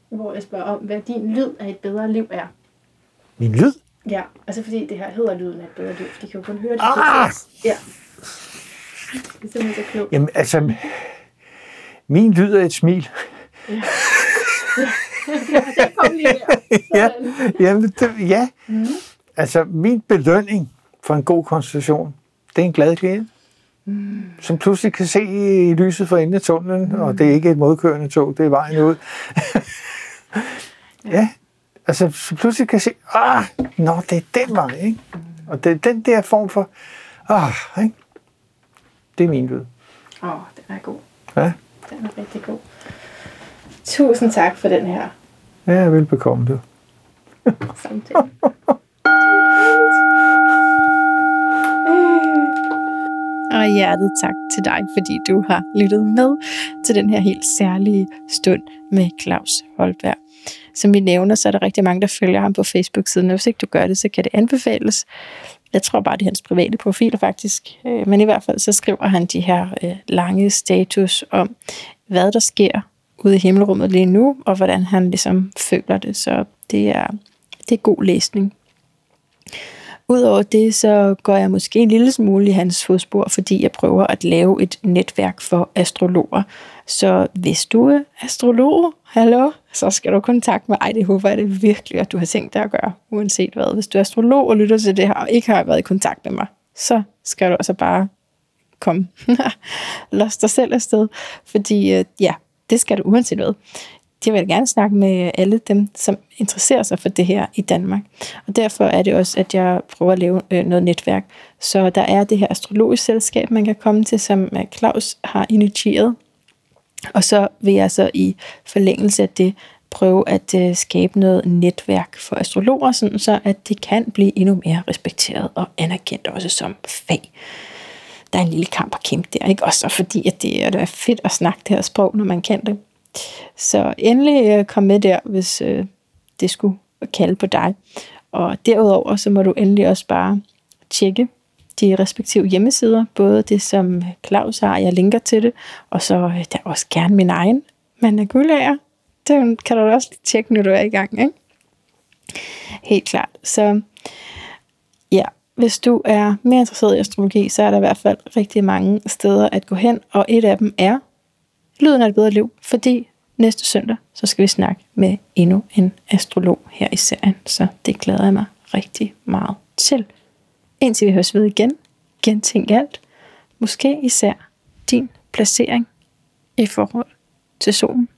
Hvor jeg spørger om, hvad din lyd af et bedre liv er. Min lyd? Ja, altså fordi det her hedder lyden af et bedre liv, for de kan jo kun høre det. Ah! Ja. Det er simpelthen så klogt. Jamen, altså, min lyd er et smil. Den kom lige der. Ja, jamen, det, ja. Mm. altså min belønning for en god konstitution, det er en glad klient, mm. som pludselig kan se i lyset for enden af tunnelen, mm. og det er ikke et modkørende tog, det er vejen ud. ja, altså så pludselig kan se, ah, nå, det er den vej, ikke? Og det er den der form for, ah, ikke? Det er min lyd. Åh, oh, den er god. Ja, Den er rigtig god. Tusind tak for den her ja velbekomme du. samtale. Hjertet tak til dig, fordi du har lyttet med til den her helt særlige stund med Claus Holberg. Som vi nævner, så er der rigtig mange, der følger ham på Facebook-siden, og hvis ikke du gør det, så kan det anbefales. Jeg tror bare, det er hans private profil faktisk. Øh, men i hvert fald så skriver han de her øh, lange status om, hvad der sker ude i himmelrummet lige nu, og hvordan han ligesom føler det. Så det er, det er god læsning. Udover det, så går jeg måske en lille smule i hans fodspor, fordi jeg prøver at lave et netværk for astrologer. Så hvis du er astrolog, hallo, så skal du kontakte mig. Ej, det håber jeg det virkelig, at du har tænkt dig at gøre, uanset hvad. Hvis du er astrolog og lytter til det her, og ikke har været i kontakt med mig, så skal du altså bare komme. Lås dig selv afsted, fordi øh, ja, det skal du uanset hvad. Jeg vil gerne snakke med alle dem, som interesserer sig for det her i Danmark. Og derfor er det også, at jeg prøver at lave øh, noget netværk. Så der er det her astrologisk selskab, man kan komme til, som øh, Claus har initieret. Og så vil jeg så i forlængelse af det prøve at øh, skabe noget netværk for astrologer, sådan så at det kan blive endnu mere respekteret og anerkendt også som fag. Der er en lille kamp at kæmpe der, ikke? Også fordi, at det er, det er fedt at snakke det her sprog, når man kan det. Så endelig øh, kom med der, hvis øh, det skulle kalde på dig. Og derudover, så må du endelig også bare tjekke de respektive hjemmesider, både det, som Claus har, jeg linker til det, og så øh, der er også gerne min egen, man er guldager. Det kan du også lige tjekke, når du er i gang, ikke? Helt klart. Så ja, hvis du er mere interesseret i astrologi, så er der i hvert fald rigtig mange steder at gå hen, og et af dem er Lyden af et bedre liv, fordi næste søndag, så skal vi snakke med endnu en astrolog her i serien, så det glæder jeg mig rigtig meget til. Indtil vi høres ved igen, gentænk alt, måske især din placering i forhold til solen.